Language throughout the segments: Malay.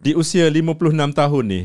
Di usia 56 tahun ni,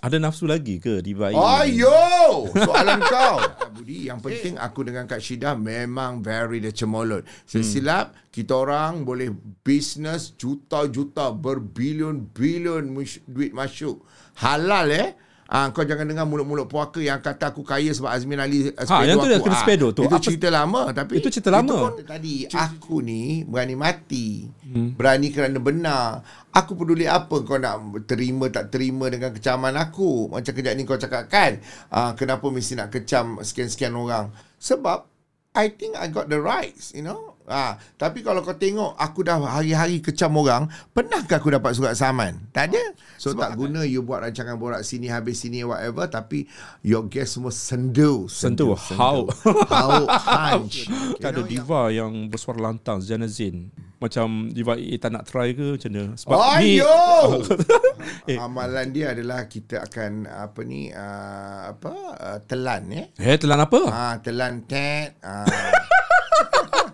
ada nafsu lagi ke Diva ini? Ayo, soalan kau. Budi, yang penting aku dengan Kak Syida memang very the cemolot. Sesilap, kita orang boleh bisnes juta-juta, berbilion-bilion duit masuk. Halal eh. Ah, kau jangan dengar mulut-mulut puaka yang kata aku kaya sebab Azmin Ali uh, Ha, yang tu aku. kena Ah, sepedo tu. Itu Apa- cerita lama tapi Itu cerita lama. Itu pun tadi aku ni berani mati. Hmm. Berani kerana benar. Aku peduli apa kau nak terima tak terima dengan kecaman aku. Macam kejap ni kau cakap kan, uh, kenapa mesti nak kecam sekian-sekian orang? Sebab I think I got the rights, you know. Ah, tapi kalau kau tengok aku dah hari-hari kecam orang, pernahkah aku dapat surat saman? Tak ada. So Sebab tak guna you buat rancangan borak sini habis sini whatever tapi your guest semua sendu, Sendu, how? how punch. Kan ada diva yang bersuara lantang Zana Zain. Macam diva AA tak nak try ke macam mana? Sebab ni Ayo. Eh. Amalan dia adalah kita akan apa ni uh, apa uh, telan eh. Eh, telan apa? Ah telan tet. Ah.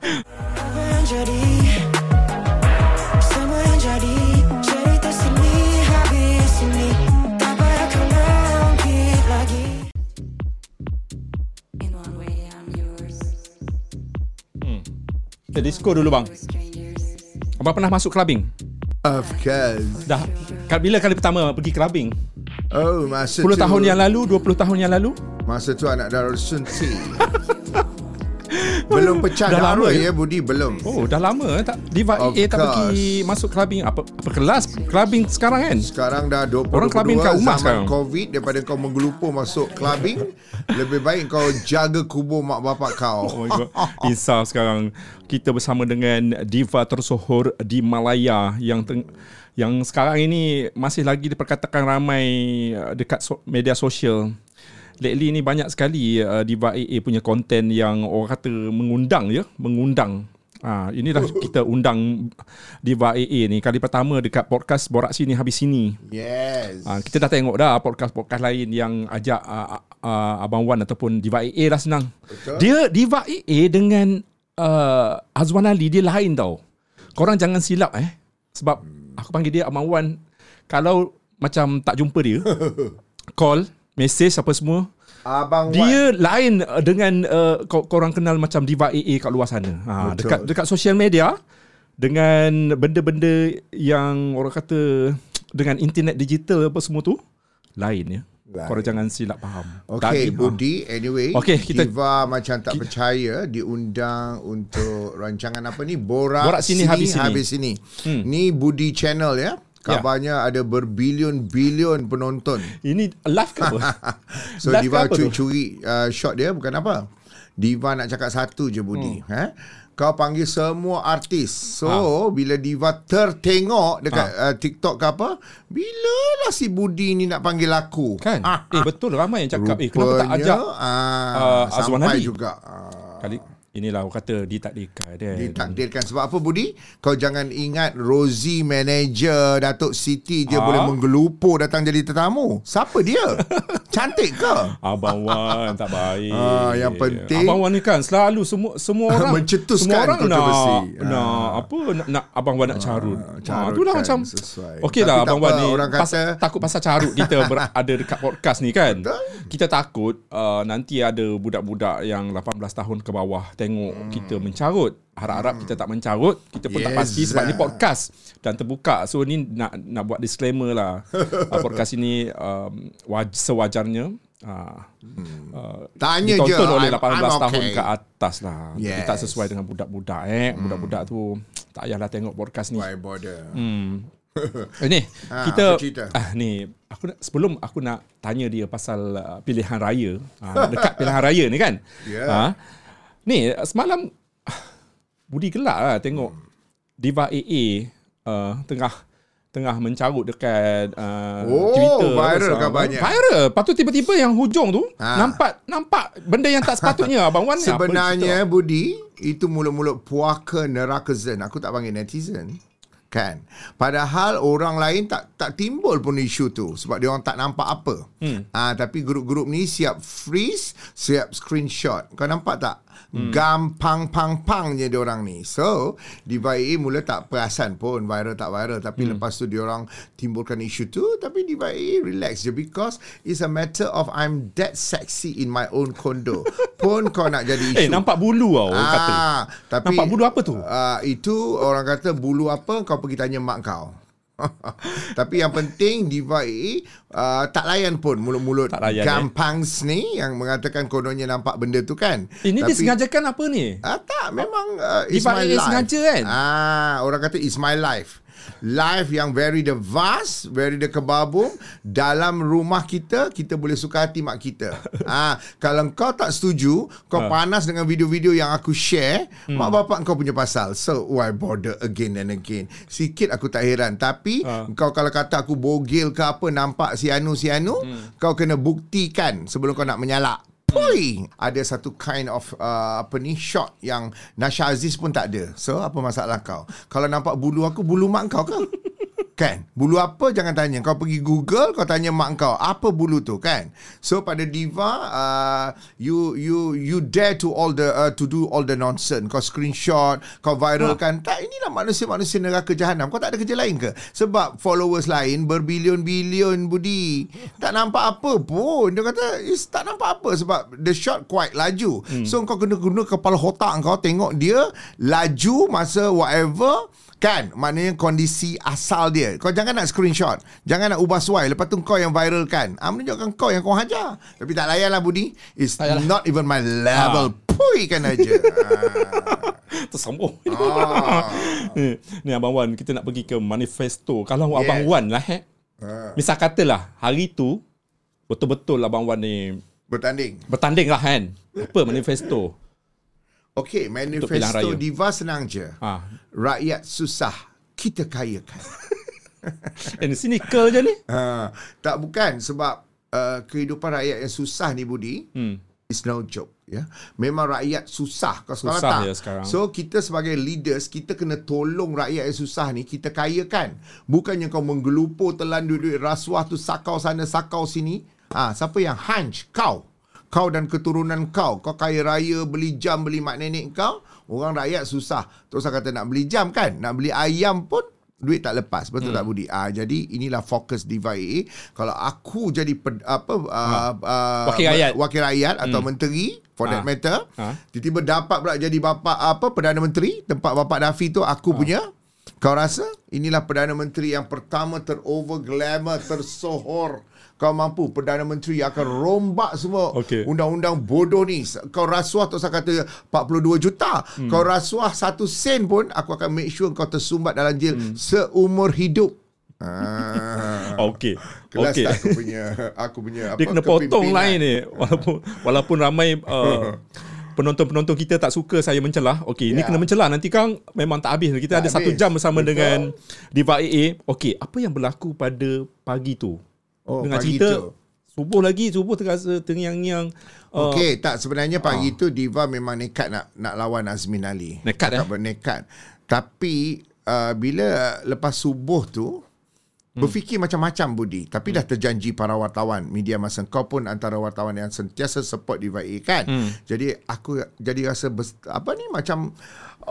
Apa yang jadi Semua yang jadi Cerita sini Habis ini Tak payah kau ungkit lagi In one way, I'm yours. Kita disco dulu bang. Abang pernah masuk clubbing? of course. Dah. Bila kali pertama pergi clubbing? Oh masa 10 tu, tahun yang lalu, 20 tahun yang lalu? Masa tu anak Darul Sunti. belum pecah Dah lama darah ya? ya Budi belum. Oh, dah lama eh tak Diva Of AA tak course. pergi masuk clubbing apa apa kelas clubbing sekarang kan? Sekarang dah 20 Orang clubbing kat rumah zaman sekarang. COVID daripada kau menggelupur masuk clubbing lebih baik kau jaga kubur mak bapak kau. Oh my god. Insaf sekarang kita bersama dengan diva tersohor di Malaya yang teng- yang sekarang ini masih lagi diperkatakan ramai uh, dekat so- media sosial. Lately ni banyak sekali uh, Diva AA punya konten yang orang kata mengundang ya, mengundang. Ah, inilah kita undang Diva AA ni kali pertama dekat podcast Borak Sini Habis Sini. Yes. Ah, kita dah tengok dah podcast-podcast lain yang ajak uh, uh, Abang Wan ataupun Diva AA lah senang. Betul. Dia Diva AA dengan uh, Azwan Ali dia lain tau. Korang jangan silap eh. Sebab aku panggil dia Abang Wan kalau macam tak jumpa dia call, message apa semua Abang Wan. dia lain uh, dengan uh, kor- korang kenal macam Diva AA kat luar sana. Ha, Betul. dekat dekat social media dengan benda-benda yang orang kata dengan internet digital apa semua tu lain ya. Lain. Korang jangan silap faham. Okay, Tadi, ha. Budi. Anyway, Okey, kita- Diva macam tak percaya diundang untuk rancangan apa ni? Borak, Borak Sini, Habis Sini. Habis sini. Hmm. Ni Budi Channel ya. Kabarnya ada berbilion-bilion penonton. Ini live ke apa? So Live Diva curi-curi uh, shot dia bukan apa. Diva nak cakap satu je Budi. Hmm. Eh? Kau panggil semua artis. So ha. bila Diva tertengok dekat ha. uh, TikTok ke apa, bila lah si Budi ni nak panggil aku? Kan? Ah, eh betul ramai yang cakap eh kenapa tak ajak ah, uh, Azwan sampai Ali? juga. Ah. kali inilah orang kata ditakdirkan dia. Ditakdirkan sebab apa Budi? Kau jangan ingat Rosie manager Datuk Siti dia Ah. boleh menggelupur datang jadi tetamu. Siapa dia? Cantik ke? Abang Wan tak baik. Ah, yang penting- Abang Wan ni kan selalu semua semua orang Mencetuskan semua orang nak, Ah. nak apa nak, nak Abang Wan nak carut. Ah, carut itulah kan, macam sesuai. Okey tak Abang Wan ni orang pas, kata- takut pasal carut kita berada dekat podcast ni kan. Betul. Kita takut uh, nanti ada budak-budak yang 18 tahun ke bawah tengok Hmm. kita mencarut. Harap-harap kita tak mencarut, kita pun tak Yes. pasti sebab ni podcast dan terbuka. So ni nak nak buat disclaimer lah. uh, podcast ini um, waj- sewajarnya uh, uh, Tanya je. oleh I'm- 18 I'm tahun okay. ke atas lah. Jadi Yes. tak sesuai dengan budak-budak eh. Budak-budak tu tak payahlah tengok podcast ni. Why bother? Hmm. Eh, ni Ha, kita ah ni aku nak, sebelum aku nak tanya dia pasal uh, pilihan raya. Ah, dekat pilihan raya ni kan. Ya. Ah, ni semalam Budi gelak lah tengok Diva AA uh, tengah tengah mencarut dekat uh, Oh, Twitter viral pasal- kabarnya. Viral. Lepas tu tiba-tiba yang hujung tu Ha. nampak nampak benda yang tak sepatutnya abang Wan apa Sebenarnya cerita? Budi itu mulut-mulut puaka neraka zen. Aku tak panggil netizen. kan padahal orang lain tak tak timbul pun isu tu sebab dia orang tak nampak apa hmm. ah tapi grup-grup ni siap freeze siap screenshot kau nampak tak hmm. gampang pang pang je dia orang ni so Diva AA mula tak perasan pun viral tak viral tapi hmm. lepas tu dia orang timbulkan isu tu tapi Diva AA relax je because it's a matter of I'm that sexy in my own condo pun kau nak jadi isu Eh nampak bulu tau orang kata. Ah, tapi Nampak bulu apa tu? Uh, itu orang kata bulu apa kau pergi tanya mak kau. Tapi yang penting Diva AA uh, tak layan pun mulut-mulut Tak layan, eh? gampangs ni yang mengatakan kononnya nampak benda tu kan. Ini Tapi, disengajakan apa ni? Ah, tak, memang uh, Diva AA life. sengaja kan? Ah, orang kata it's my life. Life yang very the vast, very the kebabung dalam rumah kita kita boleh suka hati mak kita. ah, kalau kau tak setuju, kau Ha. panas dengan video-video yang aku share, hmm. mak bapak kau punya pasal. So why bother again and again? Sikit aku tak heran, tapi Ha. kau kalau kata aku bogil ke apa nampak si anu si anu, hmm. kau kena buktikan sebelum kau nak menyalak. Pui Ada satu kind of uh, Apa ni Shot yang Nasha Aziz pun tak ada. So apa masalah kau? Kalau nampak bulu aku Bulu mak kau ke Kan? Bulu apa jangan tanya. Kau pergi Google Kau tanya mak kau Apa bulu tu kan? So pada Diva uh, You You You dare to all the uh, To do all the nonsense. Kau screenshot Kau viralkan. Tak inilah manusia-manusia neraka jahanam. Kau tak ada kerja lain ke? Sebab followers lain Berbilion-bilion Budi. Tak nampak apa pun. Dia kata Is tak nampak apa Sebab the shot quite laju. Hmm. So kau kena guna kepala otak kau Tengok dia Laju Masa whatever Kan Maknanya kondisi asal dia Kau jangan nak screenshot Jangan nak ubah suai Lepas tu kau yang viral kan ah, Menunjukkan kau yang kau hajar Tapi tak layan lah Budi It's Tak payahlah. not even my level Pui kan aja ah. Tersambung. Ah. ni, ni Abang Wan, kita nak pergi ke manifesto. Kalau Yes. Abang Wan lah eh. Ah. Misal katalah hari tu betul-betul Abang Wan ni Bertanding bertanding lah kan. Apa manifesto? Okay pilihan Manifesto. Diva senang je Ha. Rakyat susah Kita kayakan Eh, cynical je ni. ha, Tak bukan Sebab uh, Kehidupan rakyat yang susah ni Budi Hmm. It's no joke ya. Memang rakyat susah Kau sekarang Susah tak ya sekarang. So kita sebagai leaders Kita kena tolong rakyat yang susah ni Kita kayakan Bukannya kau menggelupur Telan duit-duit rasuah tu Sakau sana Sakau sini Ah, Siapa yang hunch Kau Kau dan keturunan kau. Kau kaya raya Beli jam Beli mak nenek kau Orang rakyat susah. Terus saya kata nak beli jam kan? Nak beli ayam pun Duit tak lepas. Betul hmm. tak Budi? Ah, Jadi inilah fokus Diva AA Kalau aku jadi ped, apa uh, uh, Wakil rakyat. Wakil rakyat Atau menteri For that Ah. matter Ah. Tiba-tiba dapat pula jadi bapa apa Perdana Menteri Tempat bapak Dafi tu Aku punya. Kau rasa? Inilah Perdana Menteri yang pertama Terover glamour Tersohor kau mampu Perdana Menteri akan rombak semua Okey. undang-undang bodoh ni. Kau rasuah tak usah kata 42 juta. Hmm. Kau rasuah satu sen pun aku akan make sure kau tersumbat dalam jail hmm. seumur hidup. Ah. Okey. Kelas tak aku punya aku punya apa Dia kena potong lain ni. Walaupun walaupun ramai uh, penonton-penonton kita tak suka saya mencelah. Okey, ini Ya. kena mencelah nanti kan memang tak habis. Kita Tak ada satu habis. jam bersama Betul. dengan Diva AA. Okey, apa yang berlaku pada pagi tu? Oh, dengan pagi cerita tu. subuh lagi, subuh terasa terngiang-ngiang. Uh, Okey, tak sebenarnya pagi tu Diva memang nekat nak nak lawan Azmin Ali. Nekat, Cakap eh? Bernekat. Tapi uh, bila lepas subuh tu Hmm. berfikir macam-macam Budi. Tapi dah terjanji para wartawan media masa kau pun antara wartawan yang sentiasa support Diva A kan? Hmm. jadi aku jadi rasa apa ni macam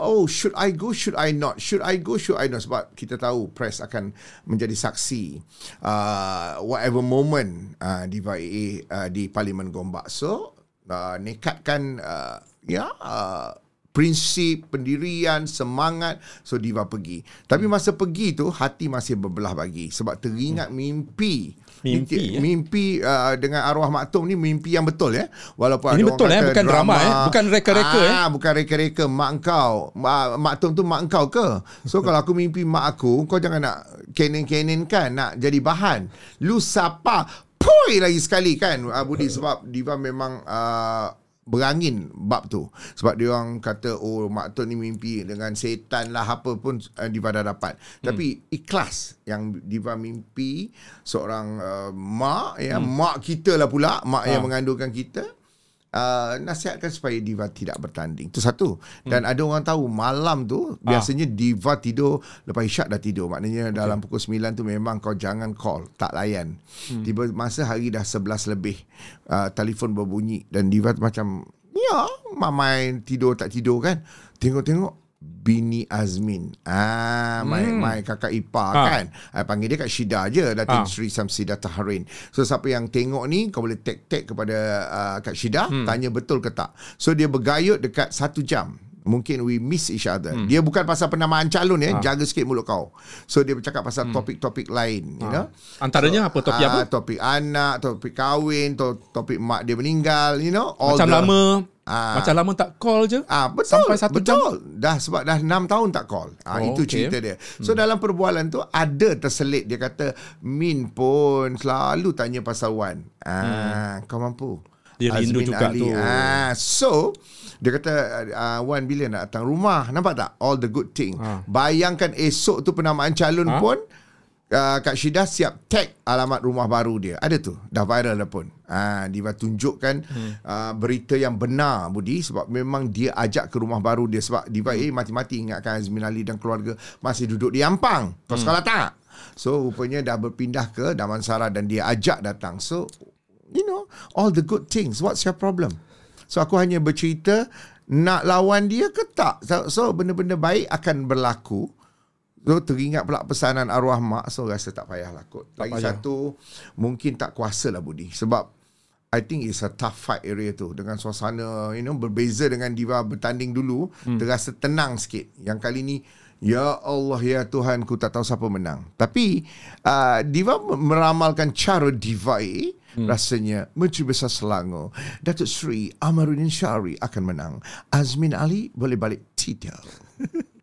oh should I go should I not? Should I go should I not? Sebab kita tahu press akan menjadi saksi uh, whatever moment uh, Diva uh, di Parlimen Gombak. So uh, nekatkan uh, ya uh, prinsip, pendirian, semangat. So Diva pergi. Tapi masa pergi tu hati masih berbelah bagi sebab teringat mimpi. Mimpi, mimpi, eh? mimpi uh, dengan arwah Mak Tom ni mimpi yang betul ya. Walaupun Ini ada betul, orang eh? kata Bukan drama, eh? Bukan reka-reka, ah, bukan reka-reka mak kau. Mak, mak Tom tu mak kau ke? So kalau aku mimpi mak aku, kau jangan nak kenen-kenen kan nak jadi bahan. Lu siapa? Poi lagi sekali kan uh, Budi sebab Diva memang uh, berangin bab tu sebab dia orang kata oh mak tu ni mimpi dengan setan lah apa pun uh, Diva dah dapat hmm. tapi ikhlas yang Diva mimpi seorang uh, mak ya hmm. mak kita lah pula mak ha. yang mengandungkan kita Uh, nasihatkan supaya Diva tidak bertanding. Itu satu. Dan ada orang tahu malam tu biasanya Diva tidur lepas isyak dah tidur. Maknanya okay. dalam pukul 9 tu memang kau jangan call, tak layan. Hmm. Tiba masa hari dah 11 lebih uh, telefon berbunyi dan Diva macam ya, mak main tidur tak tidur kan. Tengok-tengok bini Azmin. Ah, my, Hmm. my kakak ipar Ha. kan. I panggil dia Kak Syida je, Datin Ha. Sri Samsida Taharin. So siapa yang tengok ni kau boleh tag-tag kepada uh, Kak Syida, hmm. tanya betul ke tak. So dia bergayut dekat satu jam. Mungkin we miss each other. Hmm. Dia bukan pasal penamaan calon ya, jaga sikit mulut kau. So dia bercakap pasal hmm. topik-topik lain, you know. Antaranya apa topik Ah, apa? Topik anak, topik kahwin, to- topik mak dia meninggal, you know. All Macam the, lama Ah. Macam lama tak call je Ah betul. Sampai satu jam betul. Dah sebab dah 6 tahun tak call. Ah Oh, itu okay. cerita dia. So dalam perbualan tu ada terselit dia kata Min pun selalu tanya pasal Wan. Ah kau mampu. Dia rindu juga tu. Ah so dia kata uh, Wan bila nak datang rumah Nampak tak All the good thing Ah. Bayangkan esok tu Penamaan calon Ah. pun uh, Kak Syida siap tag Alamat rumah baru dia Ada tu Dah viral dah pun uh, Diva tunjukkan hmm. uh, Berita yang benar Budi Sebab memang dia ajak ke rumah baru dia Sebab Diva hmm. eh mati-mati ingatkan Azmin Ali dan keluarga Masih duduk di Ampang Kau hmm. sekolah tak So rupanya dah berpindah ke Damansara Dan dia ajak datang So You know All the good things What's your problem So aku hanya bercerita nak lawan dia ke tak. So, so benda-benda baik akan berlaku. So teringat pula pesanan arwah mak so rasa tak payahlah kot. Tak Lagi payah. satu mungkin tak kuasa lah Budi sebab I think it's a tough fight area tu dengan suasana you know berbeza dengan Diva bertanding dulu hmm. terasa tenang sikit. Yang kali ni Ya Allah ya Tuhan ku tak tahu siapa menang. Tapi uh, Diva meramalkan cara Diva hmm. rasanya Menteri Besar Selangor Datuk Seri Amaruddin Syari akan menang. Azmin Ali boleh balik tidak.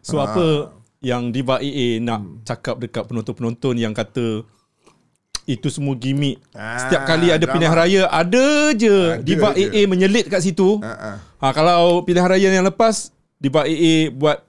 So Ah. apa Yang Diva AA nak Hmm. Cakap dekat penonton-penonton Yang kata itu semua gimmick. Ah, Setiap kali ada drama. pilihan raya, ada je Ada Diva je. AA menyelit kat situ. Uh-uh. Ha, kalau pilihan raya yang lepas, Diva AA buat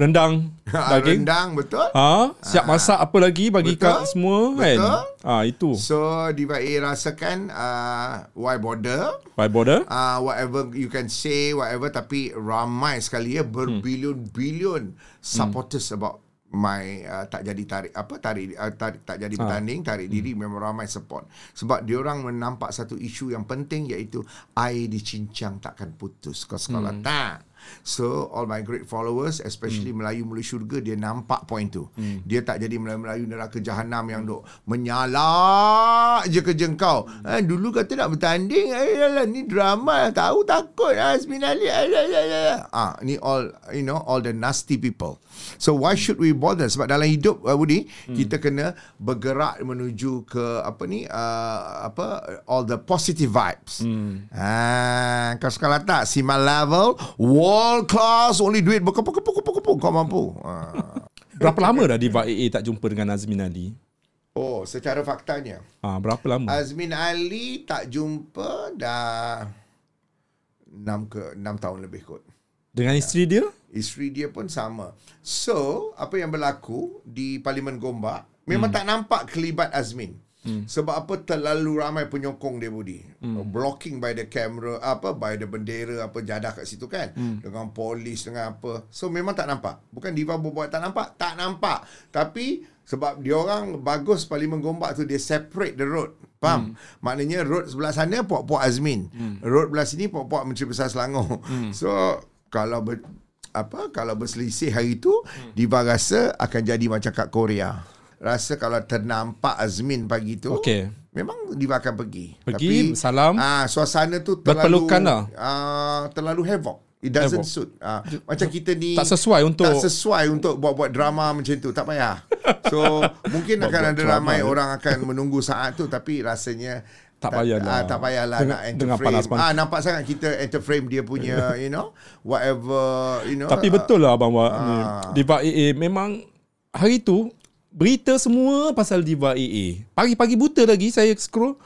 rendang daging. Rendang betul. Ha, siap masak apa lagi bagi Betul. kat semua kan. Betul. Ha, itu. So Diva rasakan uh, why bother? By border. uh, whatever you can say whatever tapi ramai sekali ya berbilion-bilion supporters about my uh, tak jadi tarik apa tarik uh, tarik tak jadi bertanding tarik diri memang ramai support sebab dia orang menampak satu isu yang penting iaitu air dicincang takkan putus kau sekolah tak So all my great followers especially Melayu Mula Syurga dia nampak point tu. Dia tak jadi Melayu-Melayu neraka jahanam yang duk menyalak je kerja kau. Ha, dulu kata nak bertanding eh, lah, ni drama tahu takut Ali. Ah ni all you know all the nasty people. So why should we bother sebab dalam hidup uh, Budi kita kena bergerak menuju ke apa ni uh, apa all the positive vibes. Ah kau sekolah tak Simal level world class only duit berkepuk-kepuk-kepuk kau mampu. Ah. Berapa lama dah Diva AA tak jumpa dengan Azmin Ali? Oh, secara faktanya Ha, berapa lama? Azmin Ali tak jumpa dah 6 ke 6 tahun lebih kot. Dengan isteri dia? Isteri dia pun sama. So, apa yang berlaku di Parlimen Gombak memang hmm. tak nampak kelibat Azmin. Hmm. Sebab apa terlalu ramai penyokong dia Budi. Hmm. Blocking by the camera, apa by the bendera apa jadah kat situ kan. Hmm. Dengan polis dengan apa. So memang tak nampak. Bukan Diva buat tak nampak, tak nampak. Tapi sebab dia orang bagus Parlimen Gombak tu dia separate the road. Faham? Hmm. Maknanya road sebelah sana puak-puak Azmin. Hmm. Road belah sini puak-puak Menteri Besar Selangor. Hmm. So kalau ber, apa kalau berselisih hari tu hmm. Diva rasa akan jadi macam kat Korea. Rasa kalau ternampak Azmin pagi tu Okey. memang Diva akan pergi. Pergi, salam. Ah suasana tu terlalu lah. ah, terlalu havoc. It doesn't Havoc. suit. Ah, macam kita ni Tak sesuai untuk tak sesuai untuk buat-buat drama macam tu. Tak payah. So mungkin akan ada ramai ya. orang akan menunggu saat tu tapi rasanya Tak payahlah. Ah, tak payahlah Dengan- nak enter dengan frame. panas panas. Ah nampak sangat kita enter frame dia punya you know whatever you know. Tapi betul lah Abang Wak. Ah. Diva AA memang hari tu berita semua pasal Diva AA. Pagi-pagi buta lagi saya scroll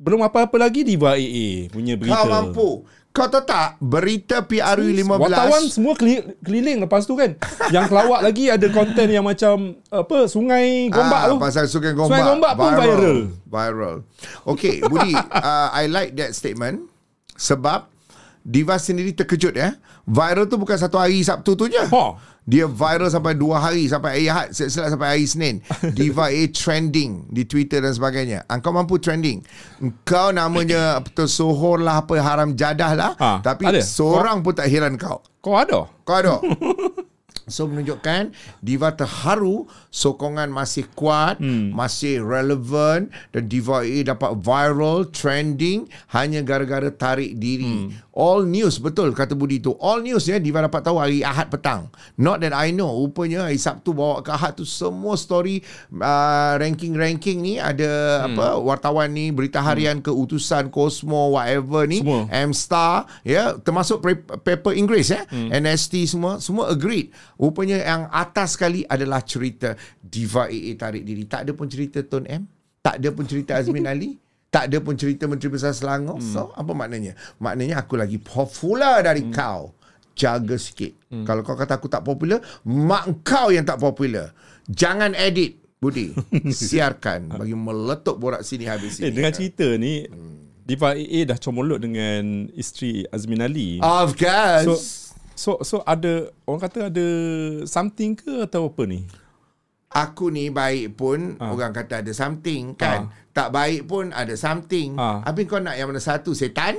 belum apa-apa lagi Diva AA punya berita. Kau mampu. Kau tahu tak berita PRU 15 Wartawan semua keli- keliling lepas tu kan. Yang kelawak lagi ada konten yang macam apa Sungai Gombak ah, tu. Pasal Sungai Gombak. Sungai Gombak pun viral. Viral. Okay, Budi, uh, I like that statement. Sebab Diva sendiri terkejut ya. Viral tu bukan satu hari Sabtu tu je. Ha. Dia viral sampai dua hari sampai hari Ahad, silap sampai hari Senin. Diva A trending di Twitter dan sebagainya. Engkau mampu trending. Engkau namanya tersohor lah apa haram jadah lah. Ha, tapi ada. seorang pun tak heran kau. Kau ada? Kau ada. So menunjukkan Diva terharu sokongan masih kuat, hmm. masih relevan dan Diva A dapat viral, trending hanya gara-gara tarik diri. Hmm. All news betul kata Budi tu. All news ya Diva dapat tahu hari Ahad petang. Not that I know. Rupanya hari Sabtu bawa ke Ahad tu semua story uh, ranking-ranking ni ada hmm. apa wartawan ni berita harian hmm. ke utusan Cosmo whatever ni Semua. M-Star ya termasuk paper Inggeris ya hmm. NST semua semua agreed rupanya yang atas sekali adalah cerita Diva AA tarik diri. Tak ada pun cerita Tun M tak ada pun cerita Azmin Ali tak ada pun cerita Menteri Besar Selangor. Hmm. so apa maknanya? Maknanya aku lagi popular dari hmm. kau. Jaga sikit. Hmm. kalau kau kata aku tak popular mak kau yang tak popular. Jangan edit Budi. Siarkan bagi meletup borak sini habis Eh, sini. dengan cerita ni, Diva AA dah comolot dengan isteri Azmin Ali. of course. So, so so ada orang kata ada something ke atau apa ni? aku ni baik pun ha. orang kata ada something kan. Ha. Tak baik pun ada something. Ha. Ha. Habis kau nak yang mana satu setan?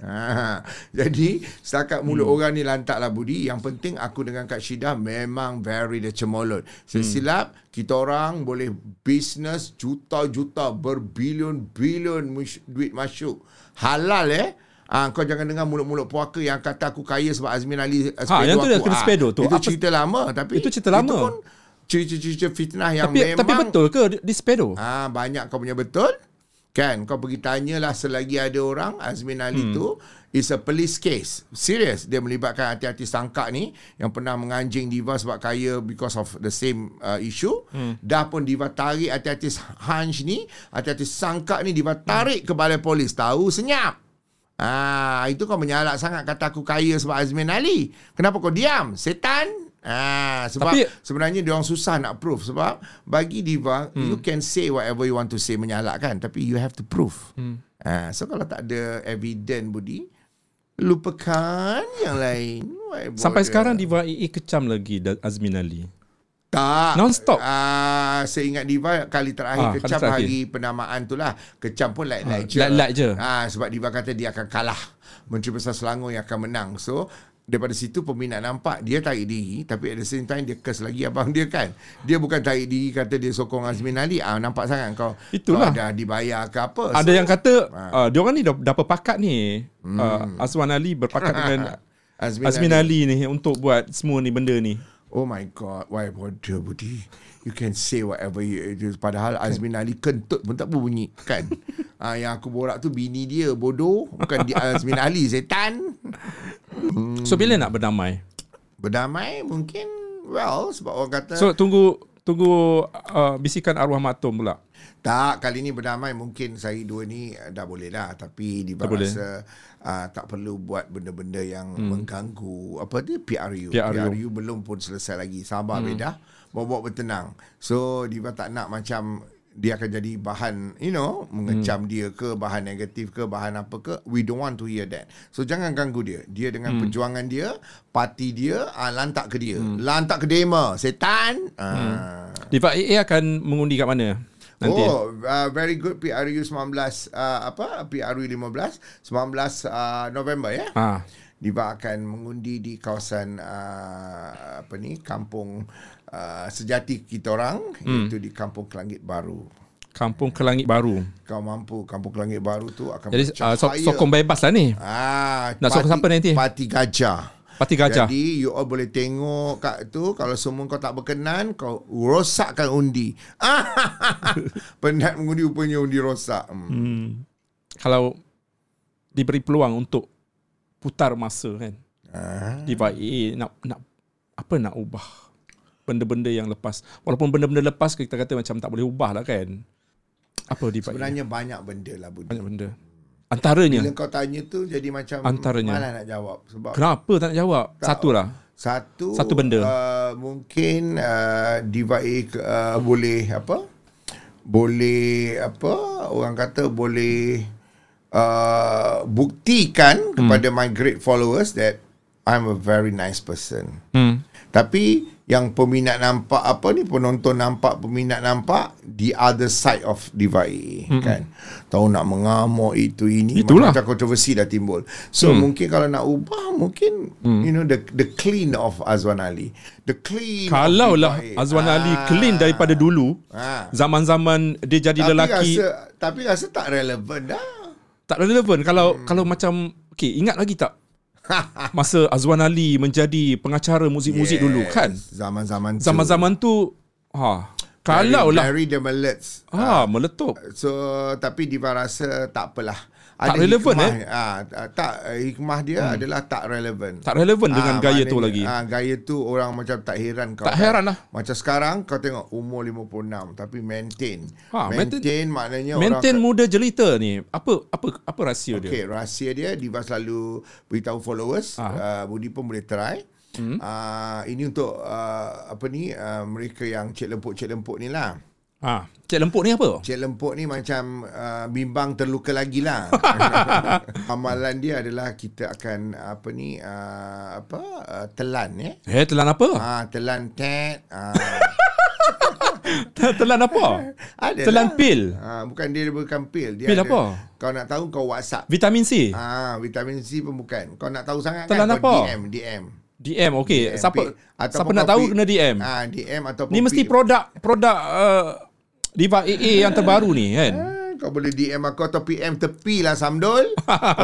ha. Jadi setakat mulut hmm. orang ni lantak lah Budi. Yang penting aku dengan Kak Syida memang very the cemolot. Sesilap hmm. kita orang boleh bisnes juta-juta berbilion-bilion duit masuk. Halal eh. Ah, kau jangan dengar mulut-mulut puaka yang kata aku kaya sebab Azmin Ali uh, Ha, yang tu aku. dah kena sepedo tu. Itu Apa- cerita lama tapi Itu cerita lama. Itu pun cerita-cerita fitnah yang Tapi memang tapi betul ke di, sepedo? Ah banyak kau punya betul. Kan kau pergi tanyalah selagi ada orang Azmin Ali hmm. tu is a police case. Serius dia melibatkan hati-hati sangka ni yang pernah menganjing Diva sebab kaya because of the same uh, issue. Hmm. Dah pun Diva tarik hati-hati hunch ni, hati-hati sangka ni Diva tarik hmm. ke balai polis. Tahu senyap. Ah, itu kau menyalak sangat kata aku kaya sebab Azmin Ali. Kenapa kau diam? Setan? Ah, sebab Tapi- sebenarnya dia orang susah nak prove sebab bagi diva hmm. you can say whatever you want to say menyalak kan tapi you have to prove. Hmm. Ah, so kalau tak ada evidence budi lupakan yang lain. Sampai sekarang Diva AA kecam lagi Azmin Ali. Tak Non-stop? Ah, saya ingat diva kali terakhir Ah, ah, kali kecam terakhir. hari penamaan tu lah. Kecam pun like-like Ah, je. like-like je. Ah, sebab diva kata dia akan kalah. Menteri Besar Selangor yang akan menang. So daripada situ peminat nampak dia tarik diri tapi at the same time dia curse lagi abang dia kan. Dia bukan tarik diri kata dia sokong Azmin Ali. Ah nampak sangat kau. Itulah. Kau dah dibayar ke apa. Ada yang kata Ah. uh, dia orang ni dah, dah berpakat ni. Hmm. Uh, Azwan Ali berpakat dengan Azmin, Azmin Ali. Ali ni untuk buat semua ni benda ni. Oh my god, why bodoh Budi? You can say whatever you it is. Padahal Azmin Ali kentut pun tak berbunyi kan? ah, yang aku borak tu bini dia bodoh, bukan dia Azmin Ali setan. So bila nak berdamai? Berdamai mungkin well sebab orang kata So tunggu tunggu uh, bisikan arwah maktum pula. Tak kali ni berdamai mungkin saya dua ni uh, dah boleh lah tapi di rasa uh, tak perlu buat benda-benda yang hmm. mengganggu apa dia PRU. PRU. PRU belum pun selesai lagi. Sabar hmm. beda. Bawa-bawa bertenang. So Diva tak nak macam dia akan jadi bahan you know mengecam hmm. dia ke bahan negatif ke bahan apa ke we don't want to hear that so jangan ganggu dia dia dengan hmm. perjuangan dia parti dia ah, lantak ke dia hmm. lantak ke dema setan ah. Hmm. Diva AA akan mengundi kat mana? Nanti. Oh, uh, very good PRU 19 uh, apa PRU 15 19 uh, November ya. Ah. Diva akan mengundi di kawasan uh, apa ni kampung uh, sejati kita orang hmm. iaitu di Kampung Kelangit Baru. Kampung Kelangit Baru. Kau mampu Kampung Kelangit Baru tu akan Jadi uh, sokong bebas lah ni. Ah, Nak sokong siapa nanti? Parti Gajah. Parti Gajah. Jadi you all boleh tengok kat tu kalau semua kau tak berkenan kau rosakkan undi. Penat mengundi rupanya undi rosak. Hmm. Hmm. Kalau diberi peluang untuk putar masa kan. Ah. Diva AA nak nak apa nak ubah benda-benda yang lepas. Walaupun benda-benda lepas kita kata macam tak boleh ubah lah kan. Apa Diva AA? Sebenarnya banyak benda lah Budi. banyak benda. Antaranya Bila kau tanya tu jadi macam Antaranya. malas nak jawab sebab kenapa tak nak jawab? Satu lah. satu Satu benda. uh, mungkin uh, Diva A uh, boleh apa? Boleh apa? Orang kata boleh uh, buktikan kepada my great followers that I'm a very nice person. Hmm. Tapi yang peminat nampak apa ni penonton nampak peminat nampak the other side of Diva AA hmm. kan. Tahu nak mengamuk itu ini Itulah. macam kontroversi dah timbul. So hmm. mungkin kalau nak ubah mungkin hmm. you know the the clean of Azwan Ali. The clean Kalau lah. Azwan Ali Ah. clean daripada dulu, Ah. zaman-zaman dia jadi tapi lelaki rasa, tapi rasa tak relevan dah. tak relevan kalau hmm. kalau macam okey ingat lagi tak masa Azwan Ali menjadi pengacara muzik-muzik dulu kan Zaman-zaman tu. zaman-zaman tu ha kalau lah Mary the Mullets. ha meletup So tapi Diva rasa tak apalah. Tak relevan, hikmah, eh? Ah, tak hikmah dia hmm. adalah tak relevan. tak relevan dengan Ah, gaya tu lagi Ah, gaya tu orang macam tak heran kau. Tak heran lah. Macam sekarang kau tengok umur 56 tapi maintain. Ha, maintain, maintain- maknanya maintain orang muda jelita ni apa apa apa rahsia dia Okey, rahsia dia Diva selalu beritahu followers. Uh, Budi pun boleh try. Hmm. Uh, ini untuk uh, apa ni uh, mereka yang cek lempuk-cek lempuk ni lah. Ha cik lempuk ni apa Cik Lempuk ni macam uh, bimbang terluka lagi lah. Amalan dia adalah kita akan apa ni uh, apa uh, telan ya. eh telan apa Ah telan tet. Ah telan apa ada telan lah. pil Ah bukan dia bukan pil. Dia Pil ada, apa? Kau nak tahu kau WhatsApp. vitamin C Ah vitamin C pun bukan. Kau nak tahu sangat Telan kan kau apa? DM DM. DM okey DM, siapa siapa nak tahu kena DM Ah DM ataupun ni mesti produk produk uh, Diva AA yang terbaru ni kan Ah, Kau boleh DM aku atau PM tepi lah Samdul.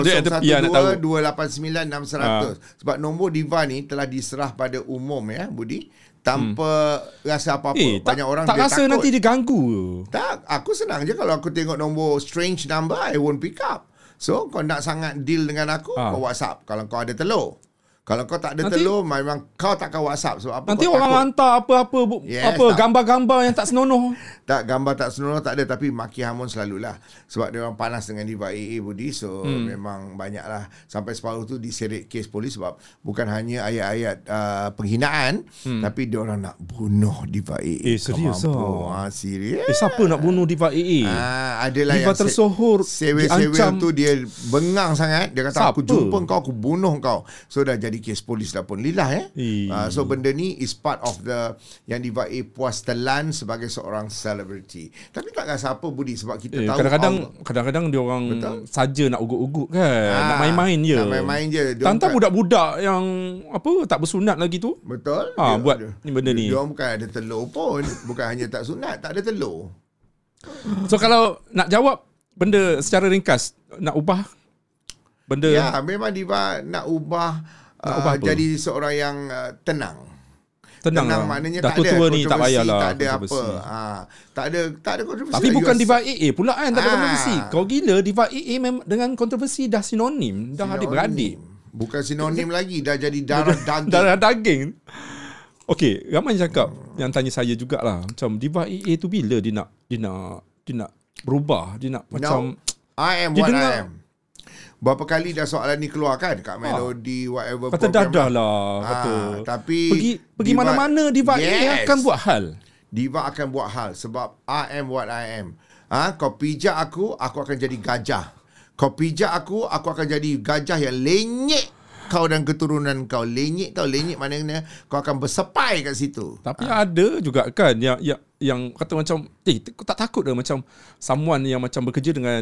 Nak tahu. 289 600. Sebab nombor Diva ni telah diserah pada umum ya Budi. Tanpa rasa apa-apa. eh tak, Banyak orang tak dia rasa takut. nanti dia ganggu Tak, aku senang je kalau aku tengok nombor strange number, I won't pick up. So, kau nak sangat deal dengan aku, Ah. kau WhatsApp. Kalau kau ada telur. Kalau kau tak ada Nanti- telur, memang kau takkan WhatsApp. Sebab apa Nanti kau orang takut? hantar apa-apa bu- Yes, apa tak. gambar-gambar yang tak senonoh. Tak gambar tak senonoh tak ada tapi maki hamun selalulah sebab dia orang panas dengan Diva AA Budi so hmm. memang banyaklah sampai separuh tu diseret kes polis sebab bukan hanya ayat-ayat uh, penghinaan hmm. tapi dia orang nak bunuh Diva AA. Eh, serius ah? Ha, serius. Eh siapa nak bunuh Diva AA? Ah, adalah Diva yang se- tersohor Sewel-sewel diancam. tu dia bengang sangat Dia kata aku Siapa? jumpa kau Aku bunuh kau So dah jadi kes polis dah pun Lillah eh uh, So benda ni is part of the Yang Diva A puas telan Sebagai seorang celebrity Tapi tak rasa apa Budi Sebab kita Eh, tahu kadang-kadang Allah- kadang-kadang dia orang Betul. saja nak ugut-ugut kan. Ah, nak main-main je. nak main-main je. Dia Tantang budak-budak yang apa tak bersunat lagi tu. Betul Ah, buat ni benda ni. Dia orang bukan ada telur pun Bukan hanya tak sunat Tak ada telur So kalau nak jawab benda secara ringkas nak ubah benda Ya memang Diva Nak ubah uh? Jadi seorang yang uh, tenang tenang, Tenang lah. maknanya Dah tak ada tua ni tak kontroversi, payahlah. Tak ada apa. kontroversi. Ha, tak ada tak ada kontroversi. Tapi lah. bukan Diva AA pula kan tak ada Ah. kontroversi. Kau gila Diva AA mem- dengan kontroversi dah sinonim, dah sinonim. adik-beradik. Bukan sinonim lagi dah jadi darah daging. Darah daging. Okey, ramai yang cakap yang tanya saya jugalah macam Diva AA tu bila dia nak dia nak dia nak berubah, dia nak macam I am what dengar- I am. Berapa kali dah soalan ni keluar kan kat Melody whatever kata program dadah lah, Ah, kata. tapi pergi pergi Diva- mana-mana Diva Yes. akan buat hal. Diva akan buat hal sebab I am what I am. Ah, kau pijak aku, aku akan jadi gajah. Kau pijak aku, aku akan jadi gajah yang lenyek kau dan keturunan kau. Lenyek kau, lenyek maknanya kau akan bersepai kat situ. Tapi ada juga kan yang yang yang kata macam eh kau tak takut dah macam someone yang macam bekerja dengan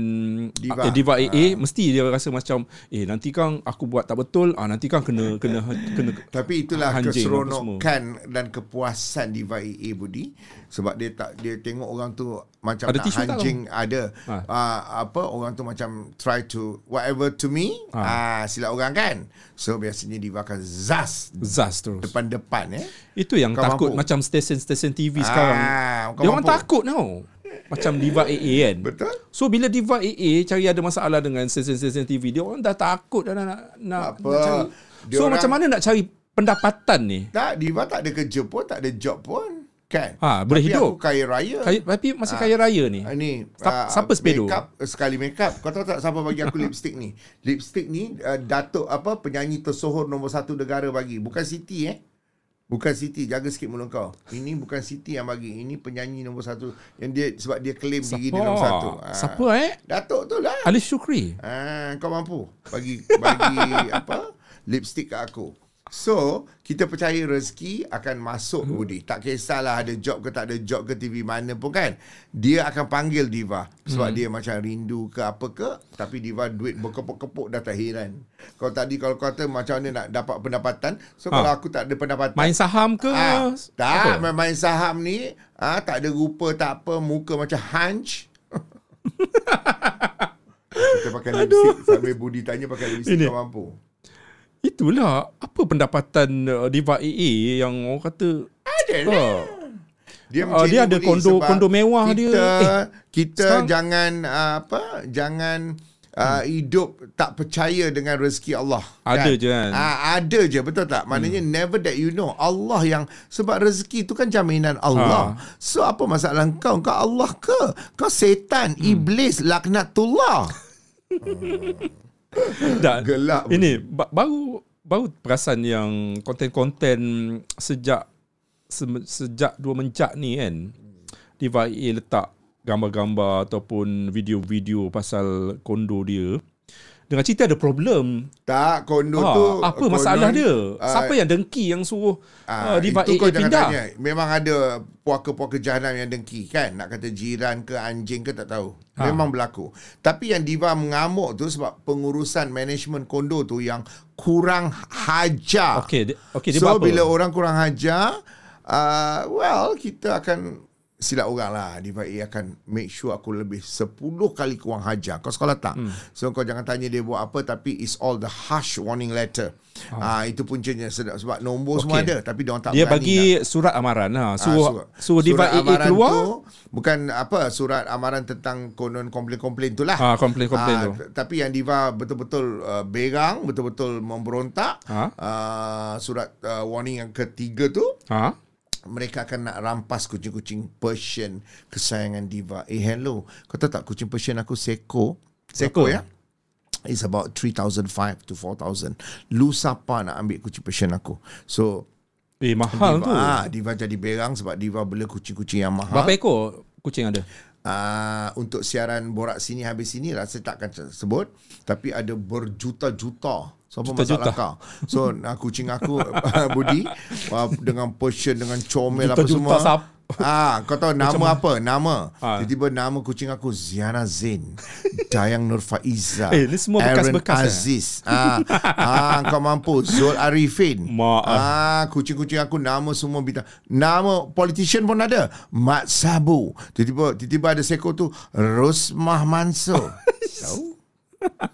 Diva. eh, Diva AA mesti dia rasa macam eh nanti kan aku buat tak betul ah nanti kan kena kena kena Tapi itulah keseronokan dan kepuasan Diva AA Budi sebab dia tak dia tengok orang tu macam Ada nak tisu tak ada Ha. uh, apa orang tu macam try to whatever to me Ha. ah uh, silap orang kan so biasanya Diva akan zas zas terus. depan-depan eh Itu yang Kau takut mampu. macam stesen-stesen TV Ah, sekarang. Kau Dia orang takut tau. Macam Diva AA kan. Betul. So bila Diva AA cari ada masalah dengan stesen-stesen TV, dia orang dah takut dah nak nak, Apa? nak cari. Dia So orang- macam mana nak cari pendapatan ni? tak Diva tak ada kerja pun tak ada job pun kan Ha, boleh Tapi hidup. aku kaya raya Kaya, tapi masih Ah. kaya raya ni. Ah, ni Siapa- ah, siapa sepedo? Makeup sekali makeup. Kau tahu tak siapa bagi aku lipstick ni? Lipstick ni uh, Datuk apa penyanyi tersohor nombor satu negara bagi. Bukan Siti eh. Bukan Siti, jaga sikit mulut kau. Ini bukan Siti yang bagi. Ini penyanyi nombor satu. Yang dia sebab dia claim diri dia nombor satu. Ah. Siapa eh? Datuk tu lah. Alif Syukri. Ah, kau mampu bagi bagi apa? Lipstick kat aku. So, kita percaya rezeki akan masuk hmm. Budi. Tak kisahlah ada job ke tak ada job ke TV mana pun kan. Dia akan panggil Diva. Sebab hmm. dia macam rindu ke apa ke. Tapi Diva duit berkepuk-kepuk dah tak heran. Kalau tadi kalau kata macam mana nak dapat pendapatan. So, Ha. kalau aku tak ada pendapatan. Main saham ke? Ah, tak, Apa? main saham ni ah, tak ada rupa, tak apa, muka macam hunch. Kita pakai lipstick sambil Budi tanya pakai lipstick kau mampu. Itulah. Apa pendapatan uh, Diva AA yang orang kata... Ada lah. Ah. Dia, Ah, macam dia ada kondo- kondo mewah kita, dia. Kita Eh, kita sekarang- jangan ah, apa? Jangan uh, hidup tak percaya dengan rezeki Allah. Ada je kan? Ah, ada je betul tak? Maknanya hmm. never that you know. Allah yang sebab rezeki itu kan jaminan Allah. Ah. So apa masalah kau? Kau Allah ke? Kau setan, hmm. iblis, laknatullah. Tak. Gelak. Ini ba- baru baru perasan yang konten-konten sejak se- sejak dua menjak ni kan Diva AA letak gambar-gambar ataupun video-video pasal kondo dia dengan cerita ada problem. Tak, kondo Ha, tu apa konon, masalah dia? ah, Siapa yang dengki yang suruh Ah, uh, Diva itu kau AA jangan pindah? tanya. Memang ada puaka-puaka jahanam yang dengki kan. Nak kata jiran ke anjing ke tak tahu. Ha. Memang berlaku. Tapi yang Diva mengamuk tu sebab pengurusan management kondo tu yang kurang hajar. Okey, okey dia so apa? bila orang kurang hajar, uh, well kita akan silap orang lah Diva A akan make sure aku lebih 10 kali kurang hajar kau sekolah tak hmm. so kau jangan tanya dia buat apa tapi it's all the harsh warning letter ah. itu puncanya sedap sebab nombor okay. semua ada tapi dia orang tak Dia bagi nak. surat amaran ha. Ah, Suruh suruh Diva Surat AA amaran keluar. tu, bukan apa surat amaran tentang konon komplain-komplain tu lah Ah, komplain-komplain Ah, tu. tapi yang Diva betul-betul uh, berang betul-betul memberontak Ha? uh, surat uh, warning yang ketiga tu Ha? Mereka akan nak rampas kucing-kucing Persian kesayangan Diva. Eh hello, kau tahu tak kucing Persian aku Seko? Seko ya? It's about 3,500 to 4,000. Lu siapa nak ambil kucing Persian aku? So, Eh mahal Diva, tu. ah, Diva jadi berang sebab Diva bela kucing-kucing yang mahal. Berapa ekor kucing ada? Uh, untuk siaran borak sini habis sini rasa tak akan sebut tapi ada berjuta-juta so apa Juta-juta. masalah kau so nah, kucing aku Budi dengan Persian dengan comel apa Juta-juta semua sap. Ah, kau tahu nama apa? Nama. Ah. Tiba-tiba nama kucing aku Ziana Zain, Dayang Nur Faiza. Eh, ni semua bekas-bekas, Aaron eh? Aziz. Ah, ah, kau mampu. Zul Arifin. Maaf. Ah, kucing-kucing aku nama semua bintang. Nama politician pun ada. Mat Sabu. Tiba-tiba tiba-tiba ada seko tu Rosmah Mansur.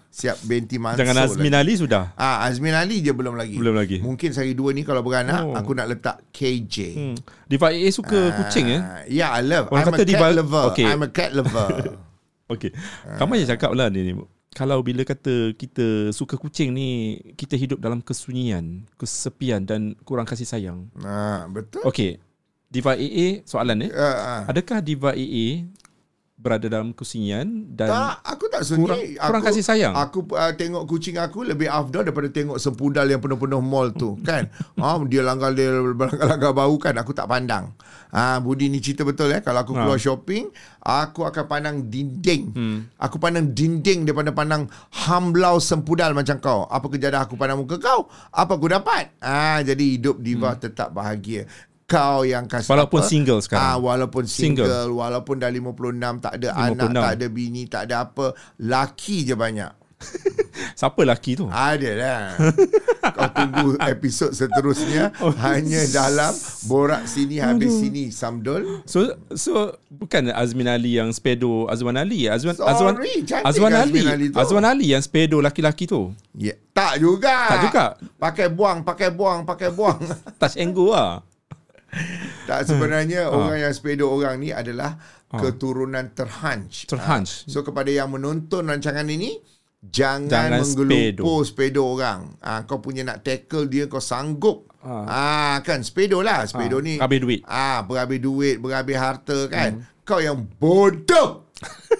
Siap binti Mansur. Jangan Azmin lagi. Ali sudah. Ah, Azmin Ali je belum lagi. Belum lagi. Mungkin sehari dua ni kalau beranak, Oh. aku nak letak KJ. Hmm. Diva AA suka kucing eh? Ah, Yeah, I love. Orang I'm kata a cat diva- lover. Okay. I'm a cat lover. Okey. Kamu je cakap lah ni, ni. Kalau bila kata kita suka kucing ni, kita hidup dalam kesunyian, kesepian dan kurang kasih sayang. ah, betul. Okey. Diva AA, soalan eh. Uh, uh. Adakah Diva AA berada dalam kesunyian dan Tak, aku tak sunyi. kurang, aku, kurang kasih sayang? Aku uh, tengok kucing aku lebih afdal daripada tengok sepudal yang penuh-penuh mall tu, kan? ha, dia langgar dia langgar-langgar bau kan, aku tak pandang. Ah, Budi ni cerita betul eh. Kalau aku Ha. keluar shopping, aku akan pandang dinding. Hmm. Aku pandang dinding daripada pandang hamblau sempudal macam kau. Apa kejadah aku pandang muka kau? Apa aku dapat? Ah, jadi hidup diva tetap bahagia. Kau yang kasih. Walaupun apa? single sekarang. Ah, walaupun single, Single. walaupun dah 56 tak ada 56. anak, tak ada bini, tak ada apa, laki je banyak. siapa lelaki tu? Ada lah. Kau tunggu episod seterusnya hanya dalam borak sini habis sini Samdul. So so bukan Azmin Ali yang spedo Azwan Ali. Azwan Sorry, Azwan Azwan Ali. Azmin Ali tu. Azwan Ali yang spedo laki-laki tu. Ya, tak juga. Tak juga? Pakai buang, pakai buang, pakai buang. Touch and go lah. tak sebenarnya orang yang sepedo orang ni adalah keturunan terhanch. Terhanch. Ah, So kepada yang menonton rancangan ini jangan, Jangan menggelupur sepedo orang. Ah kau punya nak tackle dia kau sanggup. Ah, kan sepedo lah. Sepedo Ah, ni habis duit. Ah berhabis duit, berhabis harta kan. Kau yang bodoh.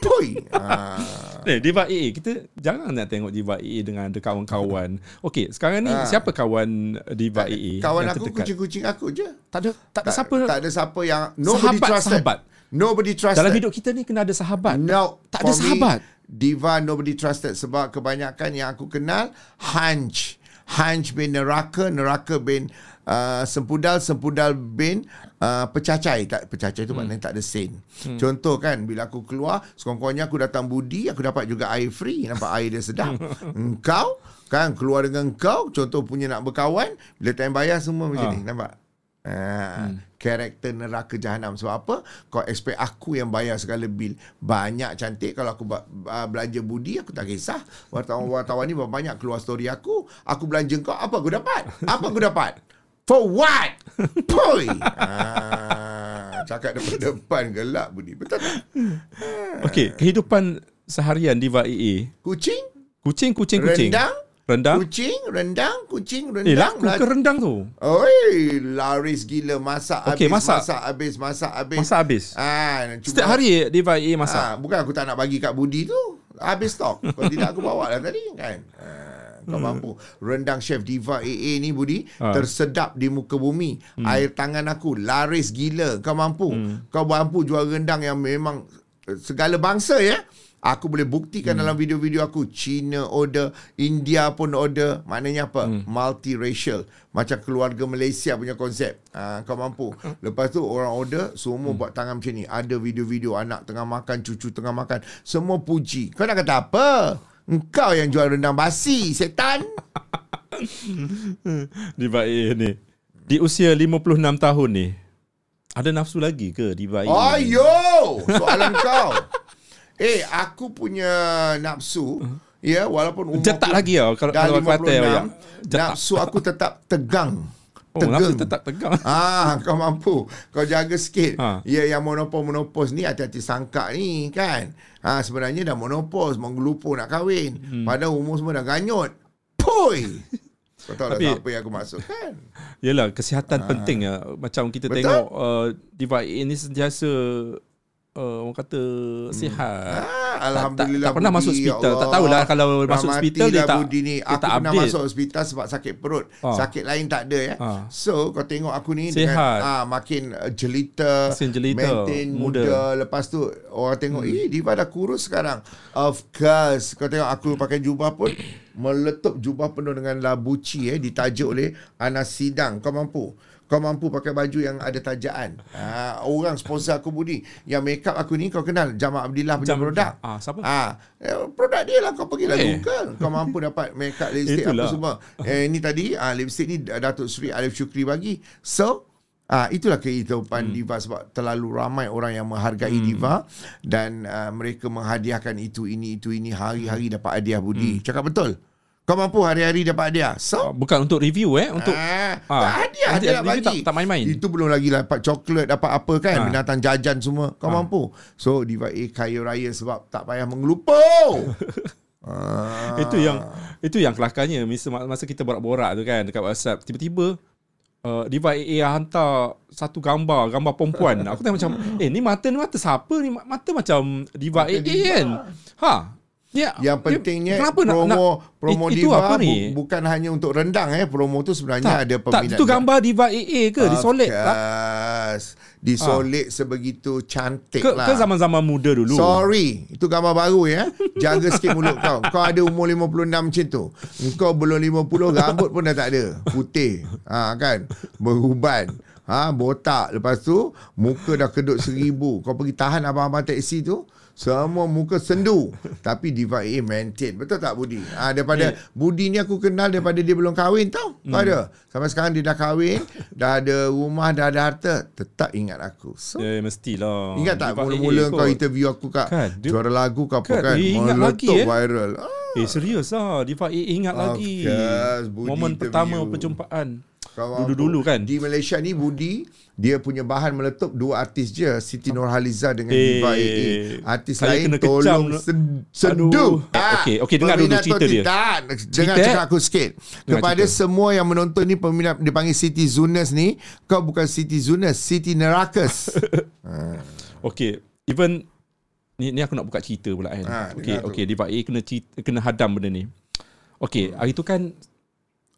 Poi. Ah. Eh, Diva AA kita jarang nak tengok Diva AA dengan ada kawan-kawan. Okey, sekarang ni Ah. siapa kawan Diva AA? Kawan aku terdekat? kucing-kucing aku je. tak ada tak ada siapa Tak ada siapa yang nobody Sahabat, trusted. sahabat. Nobody trusted. dalam hidup kita ni kena ada sahabat. No, Tak ada for me, sahabat. Diva nobody trusted sebab kebanyakan yang aku kenal hunch. Hunch bin neraka, neraka bin uh, sempudal, sempudal bin uh, pecacai. Tak pecacai tu hmm. maknanya tak ada sen. Hmm. Contoh kan bila aku keluar, sekurang-kurangnya aku datang budi, aku dapat juga air free, nampak air dia sedap. Engkau kan keluar dengan kau, contoh punya nak berkawan, bila time bayar semua macam Ah. ni, nampak? Ha, hmm. karakter neraka jahanam sebab apa kau expect aku yang bayar segala bil banyak cantik kalau aku uh, belanja budi aku tak kisah wartawan-wartawan ni banyak keluar story aku aku belanja kau apa aku dapat apa aku dapat for what poi ha, cakap depan-depan gelak budi betul tak Okey, kehidupan seharian Diva AA. kucing Kucing, kucing, kucing. rendang Rendang. kucing rendang kucing Eh, rendang laku ke rendang tu? Oi, laris gila masak Okey, habis masak. masak habis masak habis. Masak habis. Ah, cuma Setiap hari Diva AA masak. Ah, bukan aku tak nak bagi kat Budi tu. Habis stok. Kalau tidak aku bawa lah tadi kan. Ah, kau mampu. Rendang chef Diva AA ni Budi Ah. tersedap di muka bumi. Hmm. Air tangan aku laris gila. Kau mampu. Kau mampu jual rendang yang memang eh, segala bangsa ya. Aku boleh buktikan dalam video-video aku China order, India pun order. Maknanya apa? Multiracial. Macam keluarga Malaysia punya konsep. Ha, kau mampu. Lepas tu orang order, semua buat tangan macam ni. Ada video-video anak tengah makan, cucu tengah makan. Semua puji. Kau nak kata apa? Engkau yang jual rendang basi, setan. Diva AA ni. Di usia 56 tahun ni. Ada nafsu lagi ke Diva ni? Ayo, soalan kau. Eh, aku punya nafsu, ya, walaupun umur Jetak aku lagi tau kalau dah kalau Kelantan 56, awak. Jetak. nafsu aku tetap tegang. Oh, nafsu tetap tegang. Ah, kau mampu. Kau jaga sikit. Ha. Ya, yang monopos-monopos ni hati-hati sangka ni kan. Ha, sebenarnya dah monopos, menggelupur nak kahwin. Hmm. Padahal umur semua dah ganyut. Poi. Kau tahu lah Tapi- apa yang aku maksud kan? Yelah, kesihatan penting ya. Macam kita Betul. tengok uh, Diva AA ni sentiasa uh, orang kata sihat. Ah, Alhamdulillah tak pernah Budi, masuk ya hospital. Allah. Tak tahulah kalau masuk hospital dia Rahmatilah tak- Budi ni. dia Aku tak pernah update. masuk hospital sebab sakit perut. Ah. Sakit lain tak ada ya. Ah. So kau tengok aku ni Sihat. dengan ah, makin uh, jelita, Makin jelita, maintain muda. muda. Lepas tu orang tengok, "Eh, Diva dah kurus sekarang." Of course. Kau tengok aku pakai jubah pun meletup jubah penuh dengan labuci eh ditajuk oleh Anas Sidang. Kau mampu? Kau mampu pakai baju yang ada tajaan. Ha, orang sponsor aku Budi. Yang make up aku ni kau kenal Jamal Abdillah punya Jam- produk. Ah, siapa? Ah, eh, produk dia lah kau pergilah Eh. Google. Kau mampu dapat make up lipstick apa semua. Eh ini tadi ah lipstick ni Datuk Seri Alif Syukri bagi. So Ah itulah kehidupan hmm. diva sebab terlalu ramai orang yang menghargai hmm. diva dan uh, mereka menghadiahkan itu ini itu ini hari-hari dapat hadiah Budi. Hmm. Cakap betul. Kau mampu hari-hari dapat hadiah. Uh, So bukan untuk review eh, untuk ah, ah, tak hadiah dia nak bagi. tak- tak main-main. Itu belum lagi dapat coklat, dapat apa kan, Ah. binatang jajan semua. Kau Ah. mampu. So diva A kaya raya sebab tak payah mengelupur. ah. Itu yang itu yang kelakarnya masa, masa kita borak-borak tu kan dekat WhatsApp tiba-tiba uh, Diva AA hantar satu gambar gambar perempuan. Aku tengok macam eh ni mata ni mata siapa ni mata macam Diva Mata AA Diva. kan. Ha. Ya, Yang dia- pentingnya nak- promo nak, promo it- diva bu, bukan hanya untuk rendang eh. Promo tu sebenarnya ada tak, peminat. itu gambar Diva AA ke disolek tak? Of Disolek sebegitu cantik Ke, lah. ke zaman-zaman muda dulu. Sorry, itu gambar baru ya. Jaga sikit mulut kau. Kau ada umur 56 macam tu. Kau belum 50, rambut pun dah tak ada. Putih. Ha kan? Beruban. Ha, botak. Lepas tu, muka dah kedut seribu. Kau pergi tahan abang-abang teksi tu. Semua muka sendu. Tapi Diva A maintain. Betul tak Budi? Ha, daripada Eh. Budi ni aku kenal daripada dia belum kahwin tau. Hmm. ada? Sampai sekarang dia dah kahwin. dah ada rumah, dah ada harta. Tetap ingat aku. So, Ya, mestilah. Ingat tak Diva mula-mula kau kot. interview aku kat Kan, dia- juara lagu kau apa kan, kan? ingat lagi, Meletup eh. viral. Ah, Eh serius lah Diva AA ingat Of lagi course, Momen pertama perjumpaan kau Dulu-dulu mampu. kan Di Malaysia ni Budi dia punya bahan meletup dua artis je Siti Nurhaliza dengan Eh, Diva AA. Artis lain kena tolong sed- seduh. Aduh. Eh, okey, okey, dengar dulu cerita dia. Tak, dengar Cerita, cakap aku sikit. Dengar Kepada cerita. semua yang menonton ni peminat dipanggil Siti Zunas ni, kau bukan Siti Zunas, Siti Nerakas. Okay Even ni ni aku nak buka cerita pula kan. Ha, okey dengar okey Diva A kena cerita, kena hadam benda ni. Okey, hari tu kan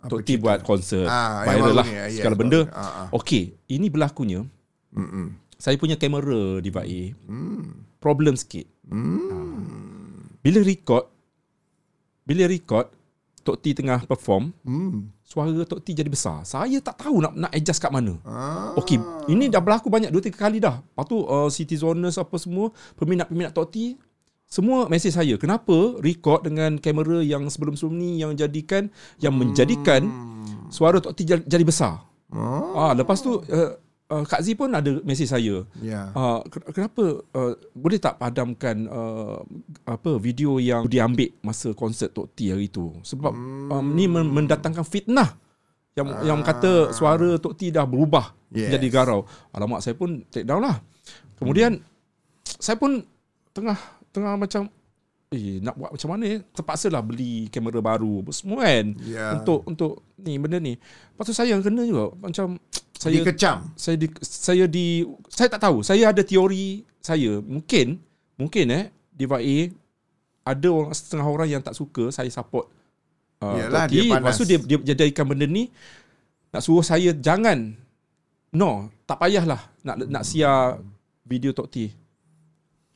Tok T buat konsert Ah, viral lah ni, ah, yes, segala benda. baru. Ah, ah. Okey, ini berlakunya Mm-mm. saya punya kamera Diva A Hmm. problem sikit. Hmm. Bila record bila record Tok T tengah perform, Hmm. suara Tok T jadi besar. Saya tak tahu nak nak adjust kat mana. Ah. Okey, ini dah berlaku banyak dua tiga kali dah. Lepas tu uh, City Zoners apa semua, peminat-peminat Tok T semua mesej saya, kenapa record dengan kamera yang sebelum-sebelum ni yang jadikan yang menjadikan suara Tok T jadi, besar. Oh. Ah, lepas tu uh, uh, Kak Z pun ada mesej saya. Ya. Uh, kenapa uh, boleh tak padamkan uh, apa video yang diambil masa konsert Tok T hari tu sebab um, ni men- mendatangkan fitnah yang yang kata suara Tok T dah berubah Yes. jadi garau. Alamak saya pun take down lah. Kemudian saya pun tengah tengah macam eh nak buat macam mana eh? Terpaksalah beli kamera baru apa semua kan. Ya. Untuk untuk ni benda ni. Lepas tu saya yang kena juga macam saya Dikecam. saya di saya di saya tak tahu saya ada teori saya mungkin mungkin eh Diva A ada orang setengah orang yang tak suka saya support uh, Yalah, dia panas. lepas tu dia, dia jadikan benda ni nak suruh saya jangan no tak payahlah nak nak siar video Tok T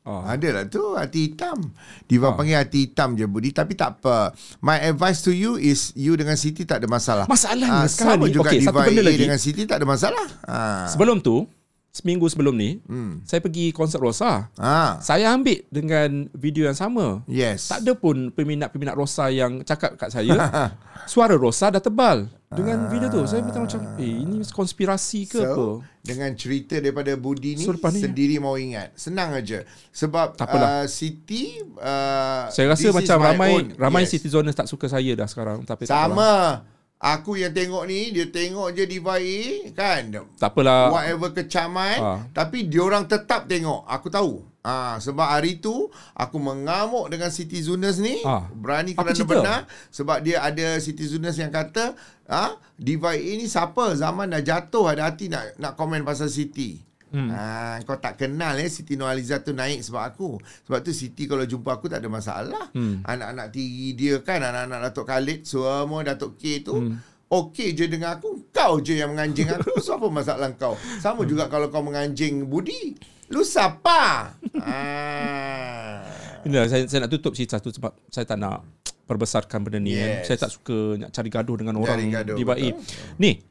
Ah. Ada lah tu hati hitam. Diva Ah. panggil hati hitam je Budi tapi tak apa. My advice to you is you dengan Siti tak ada masalah. Masalahnya Ah, sekarang sama ni- juga okey, Diva satu A lagi. dengan Siti tak ada masalah. Ha. sebelum tu seminggu sebelum ni Hmm. saya pergi konsert Rosa Ha. saya ambil dengan video yang sama Yes. Tak ada pun peminat-peminat Rosa yang cakap kat saya suara Rosa dah tebal dengan video tu. Saya macam macam eh ini konspirasi ke apa? So, dengan cerita daripada Budi ni So, ni- sendiri mau ingat. Senang aja. Sebab apalah. uh, Siti uh, Saya rasa macam ramai own. ramai Yes. citizeners tak suka saya dah sekarang tapi. Sama. Aku yang tengok ni dia tengok je Diva A kan. Tak apalah. whatever kecaman Ah. tapi diorang tetap tengok aku tahu Ah sebab hari tu aku mengamuk dengan Siti Zunas ni Ah. berani kerana cerita? benar sebab dia ada Siti Zunas yang kata ah Diva A ni siapa zaman dah jatuh ada hati nak nak komen pasal Siti Hmm. Ha, kau tak kenal eh Siti Nurhaliza tu naik sebab aku. Sebab tu Siti kalau jumpa aku tak ada masalah. Hmm. Anak-anak tiri dia kan, anak-anak Datuk Khalid, semua Datuk K tu. Hmm. Okey je dengan aku Kau je yang menganjing aku So apa masalah kau Sama juga kalau kau menganjing Budi Lu siapa ah. Inilah, saya, saya nak tutup cerita tu sebab saya tak nak perbesarkan benda ni. Kan. Yes. Saya tak suka nak cari gaduh dengan orang gaduh, diva betul. Ni,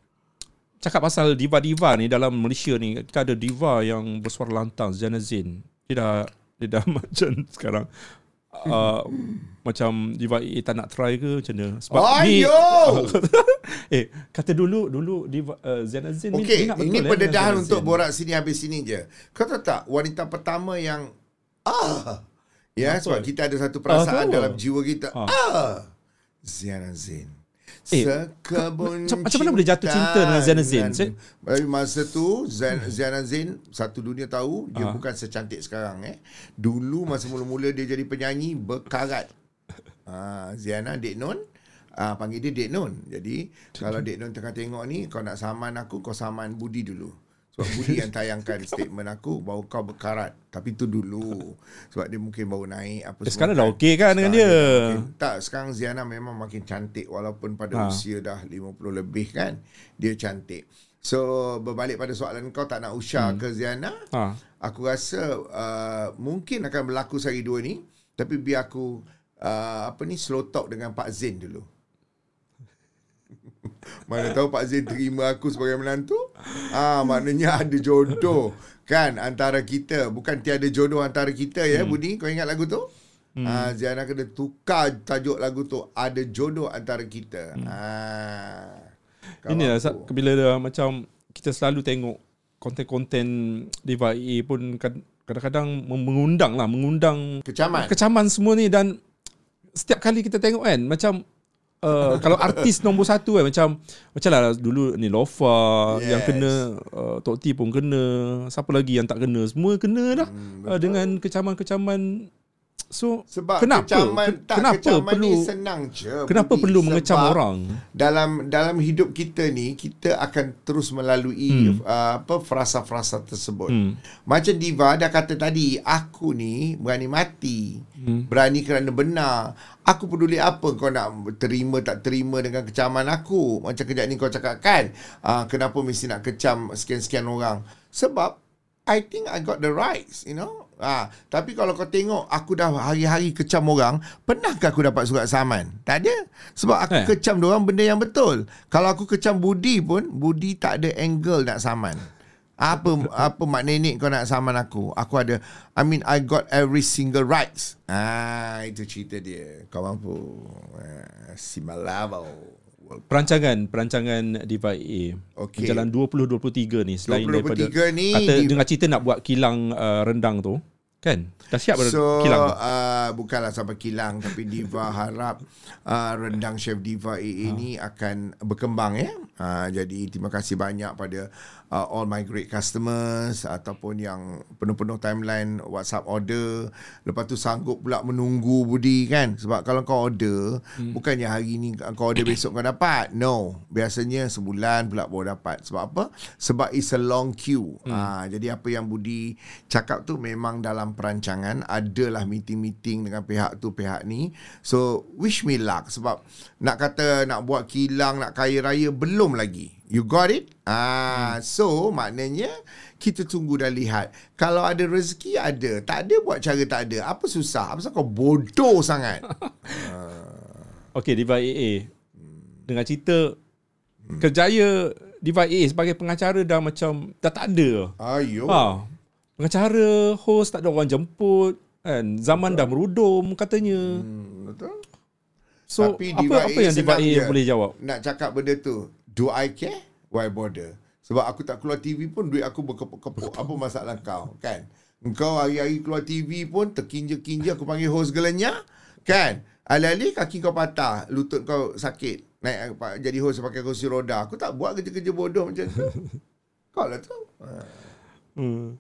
cakap pasal diva-diva ni dalam Malaysia ni, kita ada diva yang bersuara lantang, Zana Zain. Dia dah, dia dah macam sekarang. Uh, macam diva A tak nak try ke macam mana sebab ni Ayo! eh kata dulu dulu diva uh, Zana Zain ni Okey, minat betul, ini eh, pendedahan Zana untuk borak sini habis sini je. Kau tahu tak wanita pertama yang ah ya Apa? sebab kita ada satu perasaan tahu. dalam jiwa kita. Ah. Ah. Ziana Zain. Eh, Sekebun macam- macam mana boleh jatuh cinta dengan Ziana Zain? Tapi masa tu Zain, Ziana Zain satu dunia tahu dia Ah. bukan secantik sekarang eh. Dulu masa mula-mula dia jadi penyanyi berkarat. Ah, Ziana Dek Nun Ah, panggil dia Dek Nun. Jadi kalau Dek Nun tengah tengok ni kau nak saman aku kau saman Budi dulu. Sebab Budi yang tayangkan statement aku baru kau berkarat. Tapi tu dulu. Sebab dia mungkin baru naik apa Eh, sekarang dah okey kan dengan Sekarang dia? dah makin- tak, sekarang Ziana memang makin cantik walaupun pada Ha. usia dah 50 lebih kan. Dia cantik. So berbalik pada soalan kau tak nak Usha hmm. ke Ziana? ha. Aku rasa uh, mungkin akan berlaku sehari dua ni tapi biar aku uh, apa ni slow talk dengan Pak Zain dulu. Mana tahu Pak Zain terima aku sebagai menantu? Ah, maknanya ada jodoh kan antara kita. Bukan tiada jodoh antara kita ya, hmm. Budi. Kau ingat lagu tu? Hmm. Ah, Ziana kena tukar tajuk lagu tu. Ada jodoh antara kita. Hmm. Ah. Ini lah sa- bila dah macam kita selalu tengok konten-konten Diva A pun kad- kadang-kadang mengundang lah, mengundang kecaman. kecaman semua ni dan setiap kali kita tengok kan macam uh, kalau artis nombor satu kan macam macam lah dulu ni Lofa Yes. yang kena uh, Tok T pun kena siapa lagi yang tak kena? Semua kena dah. Hmm, uh, dengan kecaman-kecaman So Sebab kenapa kecaman Ke- tak kenapa kecaman perlu ni senang je. kenapa Budi. perlu mengecam Sebab orang? Dalam dalam hidup kita ni kita akan terus melalui hmm. uh, apa frasa-frasa tersebut. Hmm. Macam Diva dah kata tadi, aku ni berani mati. Hmm. Berani kerana benar. Aku peduli apa kau nak terima tak terima dengan kecaman aku. Macam kejap ni kau cakap kan, uh, kenapa mesti nak kecam sekian-sekian orang? Sebab I think I got the rights, you know. Ah, tapi kalau kau tengok aku dah hari-hari kecam orang, pernahkah aku dapat surat saman? Tak ada. Sebab aku Eh. kecam orang benda yang betul. Kalau aku kecam Budi pun, Budi tak ada angle nak saman. Apa apa mak nenek kau nak saman aku? Aku ada I mean I got every single rights. Ah, itu cerita dia. Kau mampu. Ah, si malabo. Perancangan perancangan Diva A. Okey. Jalan 2023 ni selain 2023 daripada ni kata di- dengar cerita nak buat kilang uh, rendang tu. Kan? Dah siap So kilang tu? uh, bukanlah sampai kilang tapi Diva harap uh, rendang chef Diva AA ni akan berkembang ya. Uh, jadi terima kasih banyak pada uh, all my great customers ataupun yang penuh-penuh timeline WhatsApp order. Lepas tu sanggup pula menunggu Budi kan. Sebab kalau kau order hmm. bukannya hari ni kau order besok kau dapat. No. Biasanya sebulan pula baru dapat. Sebab apa? Sebab it's a long queue. Hmm. Uh, jadi apa yang Budi cakap tu memang dalam perancangan adalah meeting-meeting dengan pihak tu pihak ni. So wish me luck sebab nak kata nak buat kilang nak kaya raya belum lagi. You got it? Ah, hmm. so maknanya kita tunggu dan lihat. Kalau ada rezeki ada, tak ada buat cara tak ada. Apa susah? Apa kau bodoh sangat? Okey, Diva AA. Dengan cerita kerjaya Diva AA sebagai pengacara dah macam dah tak ada. Ayo. Ha. Pengacara, host tak ada orang jemput. Kan? Zaman dah merudum katanya. Hmm, betul? So, Tapi apa, Diva apa yang Diva senang A je. boleh jawab? Nak cakap benda tu, do I care? Why bother? Sebab aku tak keluar TV pun duit aku berkepuk-kepuk. Apa masalah kau? Kan? Engkau hari-hari keluar TV pun terkinja-kinja aku panggil host gelenya. Kan? Alih-alih kaki kau patah, lutut kau sakit. Naik jadi host pakai kursi roda. Aku tak buat kerja-kerja bodoh macam tu. kau lah tu. Hmm.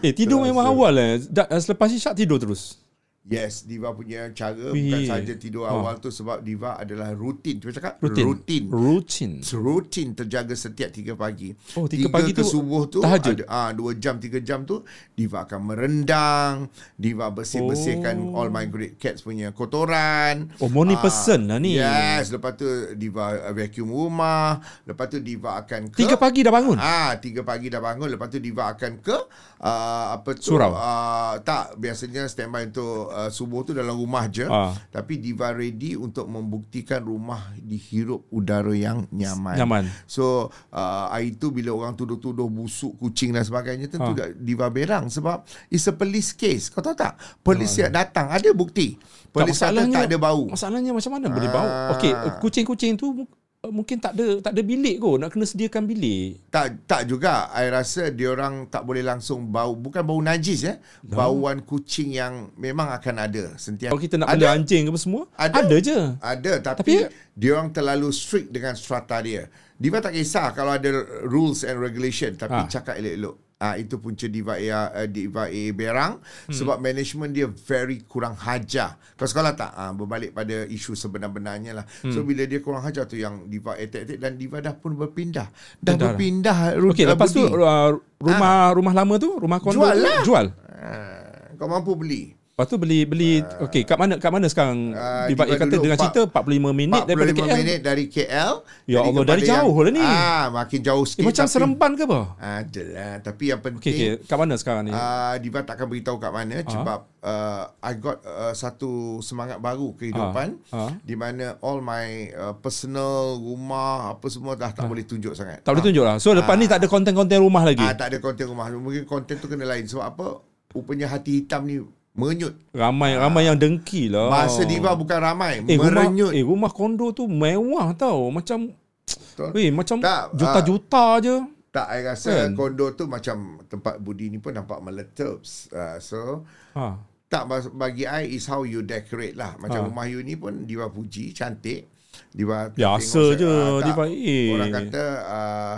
Eh, tidur memang awal eh. Selepas isyak tidur terus. Yes, Diva punya cara Wih. bukan saja tidur Ha. awal tu sebab Diva adalah rutin. Cuba cakap Rutin. rutin. Rutin. rutin terjaga setiap 3 pagi. Oh, tiga pagi ke tu subuh tu tahajud? ada ah 2 jam 3 jam tu Diva akan merendang, Diva bersih-bersihkan Oh. all my great cats punya kotoran. Oh, morning Ah, person lah ni. Yes, lepas tu Diva vacuum rumah, lepas tu Diva akan ke Tiga pagi dah bangun. Ah, tiga pagi dah bangun. Lepas tu Diva akan ke uh, apa tu? Surau. Uh, tak, biasanya standby untuk uh, subuh tu dalam rumah je. Ah. Tapi Diva ready untuk membuktikan rumah dihirup udara yang nyaman. Nyaman. So, uh, hari tu bila orang tuduh-tuduh busuk kucing dan sebagainya, tentu ha. Diva berang sebab it's a police case. Kau tahu tak? Polis yang datang, ada bukti. Polis kata tak ada bau. Masalahnya macam mana boleh bau? Okey, kucing-kucing tu mungkin tak ada tak ada bilik kot. Nak kena sediakan bilik. Tak tak juga. I rasa dia orang tak boleh langsung bau bukan bau najis ya. Bauan kucing yang memang akan ada sentiasa. Kalau kita nak ada, anjing ke apa semua, Ada. ada je. Ada tapi, Tapi- dia orang terlalu strict dengan strata dia. Diva tak kisah kalau ada rules and regulation tapi Ah. cakap elok-elok. Ah itu punca Diva A uh, Diva A Berang hmm. sebab management dia very kurang hajar. Kau sekolah tak? Ah berbalik pada isu sebenar-benarnya lah. Hmm. So bila dia kurang hajar tu yang Diva attack dan Diva dah pun berpindah. Dah dah. berpindah. Okey, lepas tu uh, rumah rumah lama tu, rumah kondo Jual lah. jual. Ah, kau mampu beli. Lepas tu beli beli okey kat mana kat mana sekarang Ah, uh, Diva kata dengan cerita 45 minit daripada 45 KL. minit dari KL. Ya Jadi Allah, dari jauh lah ni. Ah, makin jauh Eh, sikit. macam tapi- seremban ke apa? Adalah. Tapi yang penting okey, kat mana sekarang ni? Uh, Diva takkan beritahu kat mana sebab uh, I got uh, satu semangat baru kehidupan Ah, ah. di mana all my uh, personal rumah apa semua dah tak boleh tunjuk sangat. tak boleh tunjuk lah. So lepas ni tak ada konten-konten rumah lagi. Ah tak ada konten rumah. Mungkin konten tu kena lain sebab apa? Rupanya hati hitam ni menyut. Ramai ramai yang dengki lah. Masa Diva bukan ramai, eh, rumah, merenyut. eh rumah kondo tu mewah tau. Macam Betul? Weh, macam Tak, juta-juta je. Tak, I rasa Kan? kondo tu macam tempat Budi ni pun nampak meletup. Uh, so, Ha. tak bagi I is how you decorate lah. Macam Ha. rumah you ni pun Diva puji, cantik. Diva Biasa je, ah, tak, Diva. Eh. Orang kata uh,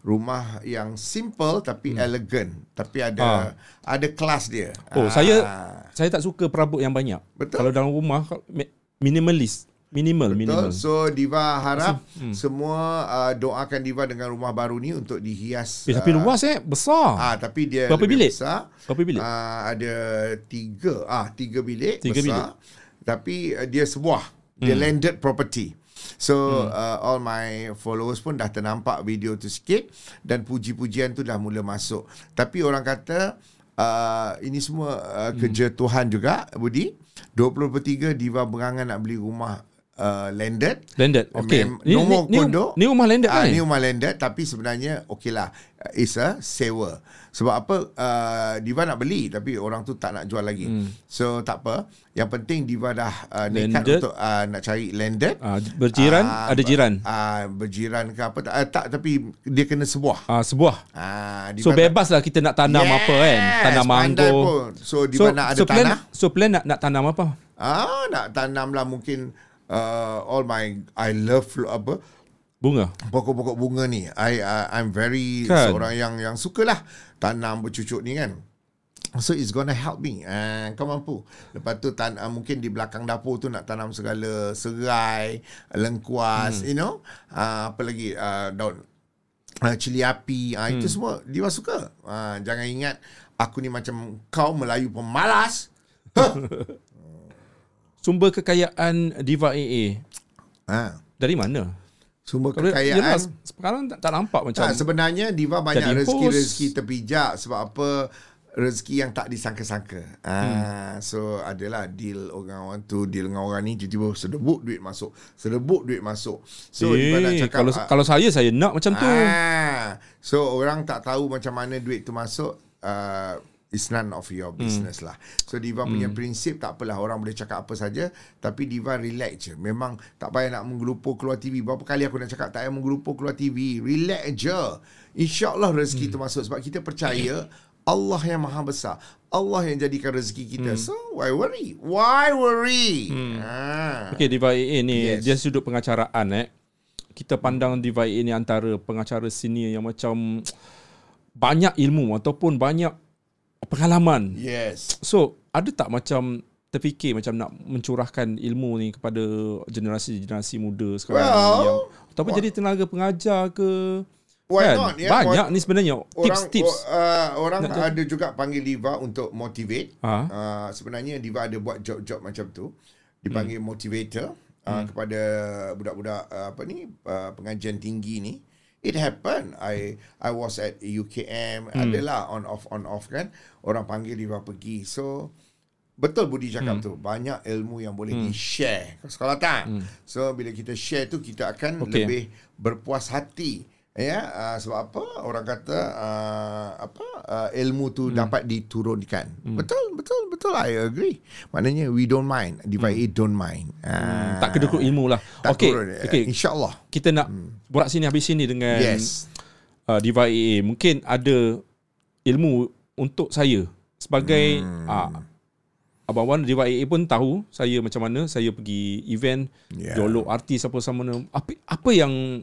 rumah yang simple tapi hmm. elegant tapi ada Ah. ada kelas dia. Oh, Ah. saya saya tak suka perabot yang banyak. Betul. Kalau dalam rumah mi- minimalis, minimal, minimal. Betul. So Diva harap hmm. semua uh, doakan Diva dengan rumah baru ni untuk dihias. Eh, tapi uh, luas eh, besar. Ah, tapi dia Berapa lebih bilik? Besar. Berapa bilik? Ah, ada tiga. Ah, tiga bilik Tiga besar. Tapi uh, dia sebuah. Dia Hmm. landed property. So uh, all my followers pun dah ternampak video tu sikit dan puji-pujian tu dah mula masuk. Tapi orang kata uh, ini semua uh, kerja Tuhan juga Budi. 2023 Diva berangan nak beli rumah uh, landed. Landed. Mem- Ni, Nombor ni, ni, kondo. ni rumah landed Ah, kan? ni rumah landed tapi sebenarnya okey lah. Uh, It's a sewa. Sebab apa uh, Diva nak beli tapi orang tu tak nak jual lagi. Hmm. So tak apa. Yang penting Diva dah uh, nekat Landed. untuk uh, nak cari landed. Ah, berjiran, Ah, ada jiran. Ah berjiran ke apa tak, uh, tak tapi dia kena sebuah. Ah, sebuah. Ah So bebas lah kita nak tanam apa kan? Tanam pun. So Diva nak ada so plan, tanah. So plan nak, nak tanam apa? Ah nak tanam lah mungkin uh, all my I love apa Bunga. pokok-pokok bunga ni. I, I I'm very Kan? seorang yang yang sukalah tanam bercucuk ni kan. So it's gonna help me. Uh, kau mampu. Lepas tu tan uh, mungkin di belakang dapur tu nak tanam segala serai, lengkuas, hmm. you know. Uh, apa lagi uh, daun uh, cili api. Uh, hmm. itu semua dia suka. Uh, jangan ingat aku ni macam kau Melayu pemalas. Sumber kekayaan Diva AA Ha. dari mana? Sumber Kalau kekayaan yelah, sekarang tak, tak nampak macam Tak, sebenarnya Diva banyak rezeki-rezeki terpijak sebab apa rezeki yang tak disangka-sangka. Ah, Hmm. so adalah deal orang-orang tu deal dengan orang ni tiba-tiba sedebuk duit masuk. Sedebuk duit masuk. So Diva nak eh, cakap kalau ah, kalau saya saya nak macam tu. Ah, so orang tak tahu macam mana duit tu masuk. Uh, it's none of your business hmm. lah. So Diva hmm. punya prinsip tak apalah orang boleh cakap apa saja tapi Diva relax je. Memang tak payah nak menggelupur keluar TV. Berapa kali aku nak cakap tak payah menggelupur keluar TV. Relax je. InsyaAllah rezeki hmm. tu masuk sebab kita percaya Allah yang maha besar. Allah yang jadikan rezeki kita. Hmm. So why worry? Why worry? Hmm. Ah. Okey Diva AA ni yes. dia sudut pengacaraan eh. Kita pandang Diva AA ni antara pengacara senior yang macam banyak ilmu ataupun banyak pengalaman. Yes. So, ada tak macam terfikir macam nak mencurahkan ilmu ni kepada generasi-generasi muda sekarang Well, ni yang ataupun jadi tenaga pengajar ke Why kan? not? Ya, Banyak why- ni sebenarnya tips-tips. Orang, uh, orang Nak ada juga panggil Diva untuk motivate. Ha? Uh, sebenarnya Diva ada buat job-job macam tu. Dipanggil Hmm. motivator uh, kepada budak-budak uh, apa ni uh, pengajian tinggi ni. It happened. I I was at UKM. Hmm. Adalah on off on off kan. Orang panggil Diva pergi. So Betul Budi cakap hmm. tu. Banyak ilmu yang boleh hmm. di-share. Kau sekolah tak? Hmm. So bila kita share tu kita akan Okey. lebih berpuas hati. Ya, uh, sebab apa? Orang kata uh, apa? Uh, ilmu tu hmm. dapat diturunkan. Hmm. Betul, betul, betul. I agree. Maknanya we don't mind. Diva hmm. don't mind. Uh, Hmm, tak kedekut ilmu lah. tak Okey, turun. okey. InsyaAllah. Kita nak borak sini habis sini dengan Yes. uh, Diva AA. Mungkin ada ilmu untuk saya sebagai hmm. uh, Abang Wan Diva AA pun tahu saya macam mana saya pergi event Yeah. yeah. jolok artis apa sama mana. Apa apa yang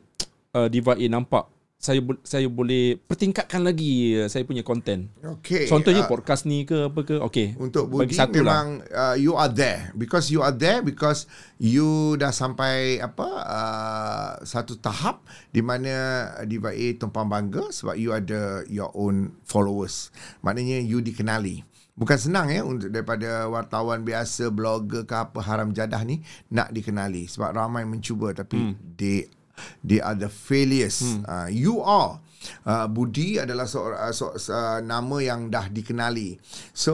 uh, Diva AA nampak saya saya boleh pertingkatkan lagi uh, saya punya konten. Okay. Contohnya uh, podcast ni ke apa ke. Okey. Untuk bagi Budi satu lah. memang uh, you are there because you are there because you dah sampai apa uh, satu tahap di mana Diva A tumpang bangga sebab you ada your own followers. Maknanya you dikenali. Bukan senang ya untuk daripada wartawan biasa, blogger ke apa haram jadah ni nak dikenali sebab ramai mencuba tapi hmm. they they are the failures. Hmm. Uh, you are Uh, Budi adalah seorang uh, so, uh, nama yang dah dikenali. So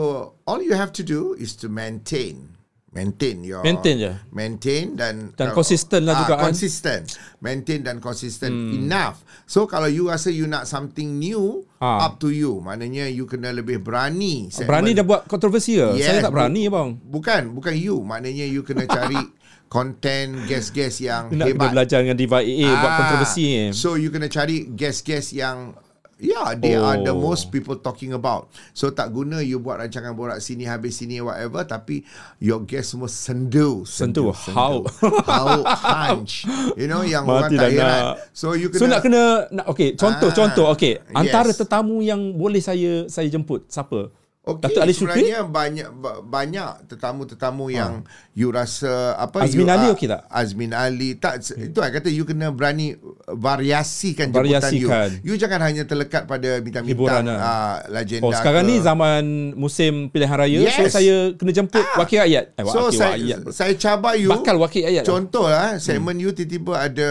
all you have to do is to maintain maintain your Maintain je. maintain dan Dan konsisten lah ah, juga kan. consistent maintain dan consistent hmm. enough so kalau you rasa you nak something new Ah. up to you maknanya you kena lebih berani Berani dah buat kontroversi ke? Yes, saya tak berani bang. bukan bukan you maknanya you kena cari content guest-guest yang Nak hebat belajar dengan Diva AA buat Ah, kontroversi ni. So you kena cari guest-guest yang Yeah, they oh. are the Oh. most people talking about. So tak guna you buat rancangan borak sini habis sini whatever tapi your guest semua sendu. Sendu, how? how hunch. You know yang Mati orang tak heran. nak. So you kena So nak kena nak okey contoh Ah, contoh okey antara yes. tetamu yang boleh saya saya jemput siapa? Okey, Datuk Ali Syukri? sebenarnya banyak ba- banyak tetamu-tetamu yang you rasa apa Azmin you Ali okey tak? Azmin Ali tak hmm. itu I kata you kena berani variasikan jemputan you. You jangan hanya terlekat pada bintang-bintang uh, legenda. Oh sekarang ke. ni zaman musim pilihan raya so Yes. saya kena jemput Ah. wakil rakyat. Eh So wakil saya rakyat. saya cabar you Bakal wakil rakyat. Contoh lah segmen you tiba-tiba ada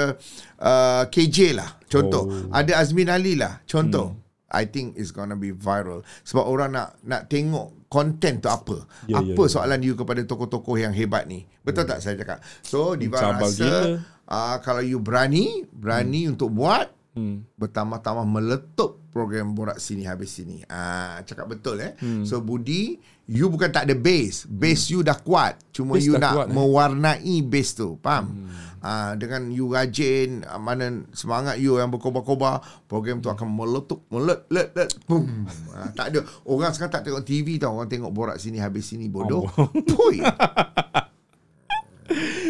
uh, KJ lah. Contoh. Oh. Ada Azmin Ali lah. Contoh. Hmm. I think it's gonna be viral sebab orang nak nak tengok konten tu apa. Ya, ya, apa ya. soalan you kepada tokoh-tokoh yang hebat ni. Betul tak saya cakap? So Diva Cabar rasa uh, kalau you berani, berani untuk buat Hmm. bertambah-tambah meletup program borak sini habis sini. Ah cakap betul eh. Hmm. So Budi, you bukan tak ada base. Base you dah kuat. Cuma Base you nak kuat, eh? mewarnai base tu. Faham? Ah dengan you rajin, ah, mana semangat you yang berkobar-kobar, program tu akan meletup, melet let let boom. Ah, tak ada orang sekarang tak tengok TV tau, orang tengok borak sini habis sini bodoh. Pui.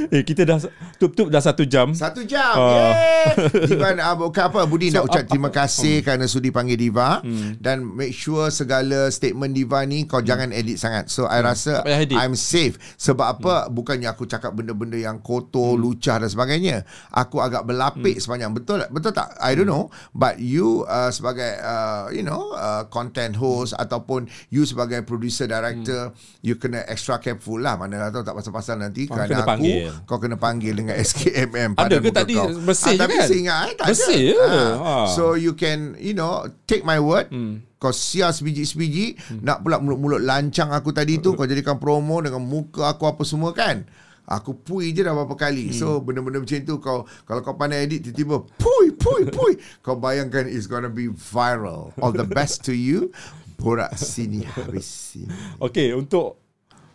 Eh kita dah tup-tup dah satu jam. Satu jam. Uh. Diva uh, apa Budi So, nak ucap ah, terima kasih kerana sudi panggil Diva hmm. dan make sure segala statement Diva ni kau jangan edit sangat. So I rasa. I'm safe. Sebab apa? Bukannya aku cakap benda-benda yang kotor, lucah dan sebagainya. Aku agak berlapik sepanjang betul betul tak? I don't know but you uh, sebagai uh, you know uh, content host ataupun you sebagai producer director you kena extra careful lah mana lah tahu tak pasal-pasal nanti kerana aku panggil. Kau kena panggil dengan SKMM Ada pada ke muka tadi kau. bersih Ah, je tapi kan? saya eh, tak Bersih ada. je. Ah. Ah. So you can you know take my word. Hmm. Kau siar sebiji-sebiji hmm. Nak pula mulut-mulut lancang aku tadi tu Kau jadikan promo Dengan muka aku apa semua kan Aku pui je dah berapa kali hmm. So benda-benda macam tu kau Kalau kau pandai edit Tiba-tiba Pui pui pui Kau bayangkan It's gonna be viral All the best to you Borak sini habis sini Okey untuk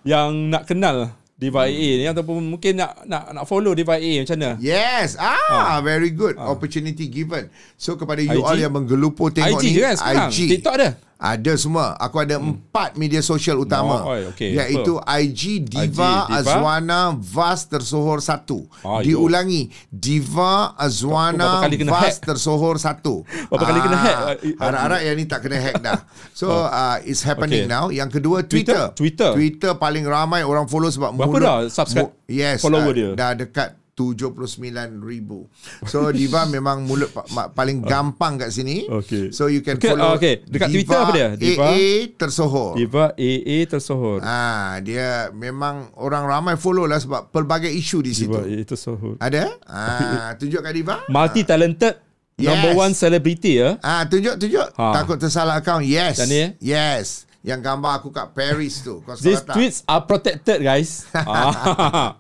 yang nak kenal Diva AA ni ataupun mungkin nak nak nak follow Diva AA macam mana? Yes ah, Very good Opportunity given So kepada you IG? all yang menggelupo tengok IG ni je kan sekarang? IG TikTok ada? Ada semua. Aku ada hmm. empat media sosial utama. Oh, oi, okey. Iaitu IG IG, Diva. Diva, Azwana Vas Tersohor satu. Ah, Diulangi Diva Azwana Vas hack? Tersohor satu. Berapa kali kena hack? Ah. Harap-harap yang ni tak kena hack dah. So uh, it's happening Okay. now. Yang kedua Twitter? Twitter. Twitter. Twitter paling ramai orang follow sebab Berapa mulut, dah subscribe yes, follower uh, dia? Dah dekat 79 ribu. So Diva memang mulut pa- paling gampang kat sini. Okey. So you can Okay, follow. okey. Dekat Twitter apa dia? Diva? AA tersohor. Diva AA tersohor. Ah, dia memang orang ramai follow lah sebab pelbagai isu di situ. Diva AA tersohor. Ada? Ah, tunjuk kat Diva. Multi talented Yes. number one celebrity ya. Ah, tunjuk tunjuk. Ha. Takut tersalah account. Yes. Yang ni, eh? Yes. Yang gambar aku kat Paris tu. Kau These tak? tweets are protected guys. ah.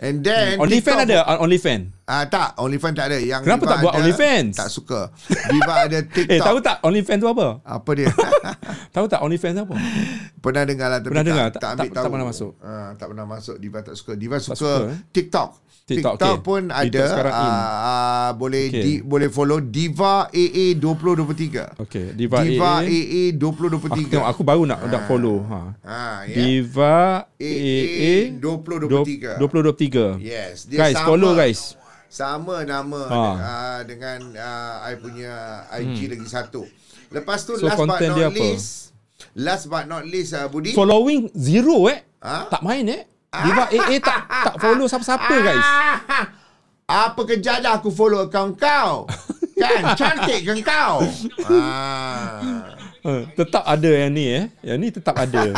And then OnlyFans ada on Ah tak, OnlyFans tak ada. Yang Kenapa Diva tak buat ada, OnlyFans? Tak suka. Diva ada TikTok. Eh tahu tak OnlyFans tu apa? Apa dia? Tahu tak OnlyFans apa? pernah dengar lah tapi Pernah tak, dengar? tak, Tak- ambil tak- tahu. tak pernah masuk. Ah, tak pernah masuk. Diva tak suka. Diva suka, suka, eh? TikTok. TikTok, TikTok okey. pun ada ah, ah, boleh Okey. di, boleh follow Diva AA 2023. Okey, Diva, Diva AA. AA Aku 2023. tengok aku baru nak nak follow. Ha. Ah, ya. Diva AA AA 2023. 2023. Yes, dia Guys, sama. follow guys. Sama nama Ha. Hmm. uh, dengan uh, I punya IG lagi satu. Lepas tu So, last but not dia apa? least, last but not least uh, Budi. Following zero eh. Ha? Tak main eh. Diva AA tak tak follow siapa-siapa guys. Apa kerja dah aku follow account kau? kan cantik kan kau? ah. Uh, tetap ada yang ni eh. Yang ni tetap ada.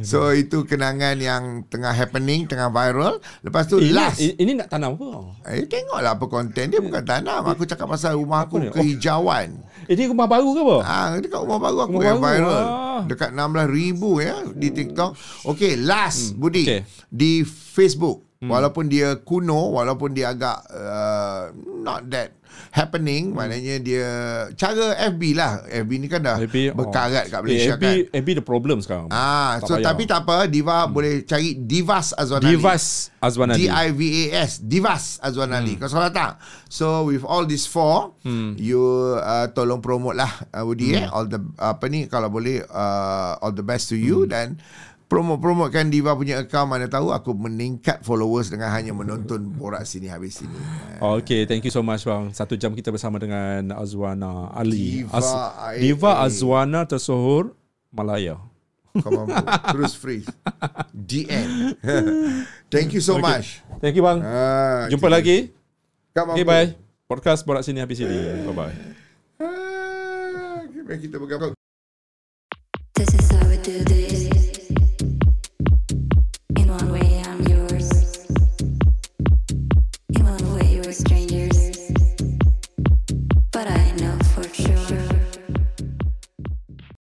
So itu kenangan yang tengah happening, tengah viral. Lepas tu ini, last. ini, ini nak tanam apa? Eh, tengoklah apa konten dia bukan tanam. Aku cakap pasal rumah aku ni? Oh. kehijauan. Eh, Ini rumah baru ke apa? Ah, dekat rumah baru aku Rumah yang baru, viral. ah. Dekat 16,000 ya di TikTok. Okay, last Budi okay. di Facebook. Hmm. Walaupun dia kuno, walaupun dia agak uh, not that happening, hmm. maknanya dia cara FB lah. FB ni kan dah FB, oh. berkarat kat Eh, Malaysia FB, kan. FB the problem sekarang. Ah, Tak so payah. tapi tak apa, Diva hmm. boleh cari Divas Azwan Ali. Divas Azwan Ali. D I V A S Divas Azwan Ali. Kau salah tak? So with all these four, Hmm. you uh, tolong promote lah uh, Woody eh. All the apa ni kalau boleh uh, all the best to you Hmm. dan promote-promotekan Diva punya account mana tahu aku meningkat followers dengan hanya menonton borak sini habis sini. Oh, okay, thank you so much bang. Satu jam kita bersama dengan Azwana Ali. Diva AA. Diva Azwana tersohor Malaya. Kau mampu. Terus freeze. The end. Thank you so Okay. much. Thank you bang. Ah, Jumpa okay. lagi. Kau mampu. Okay, bye. Podcast Borak Sini habis sini. Bye-bye. Ah, kita bergabung.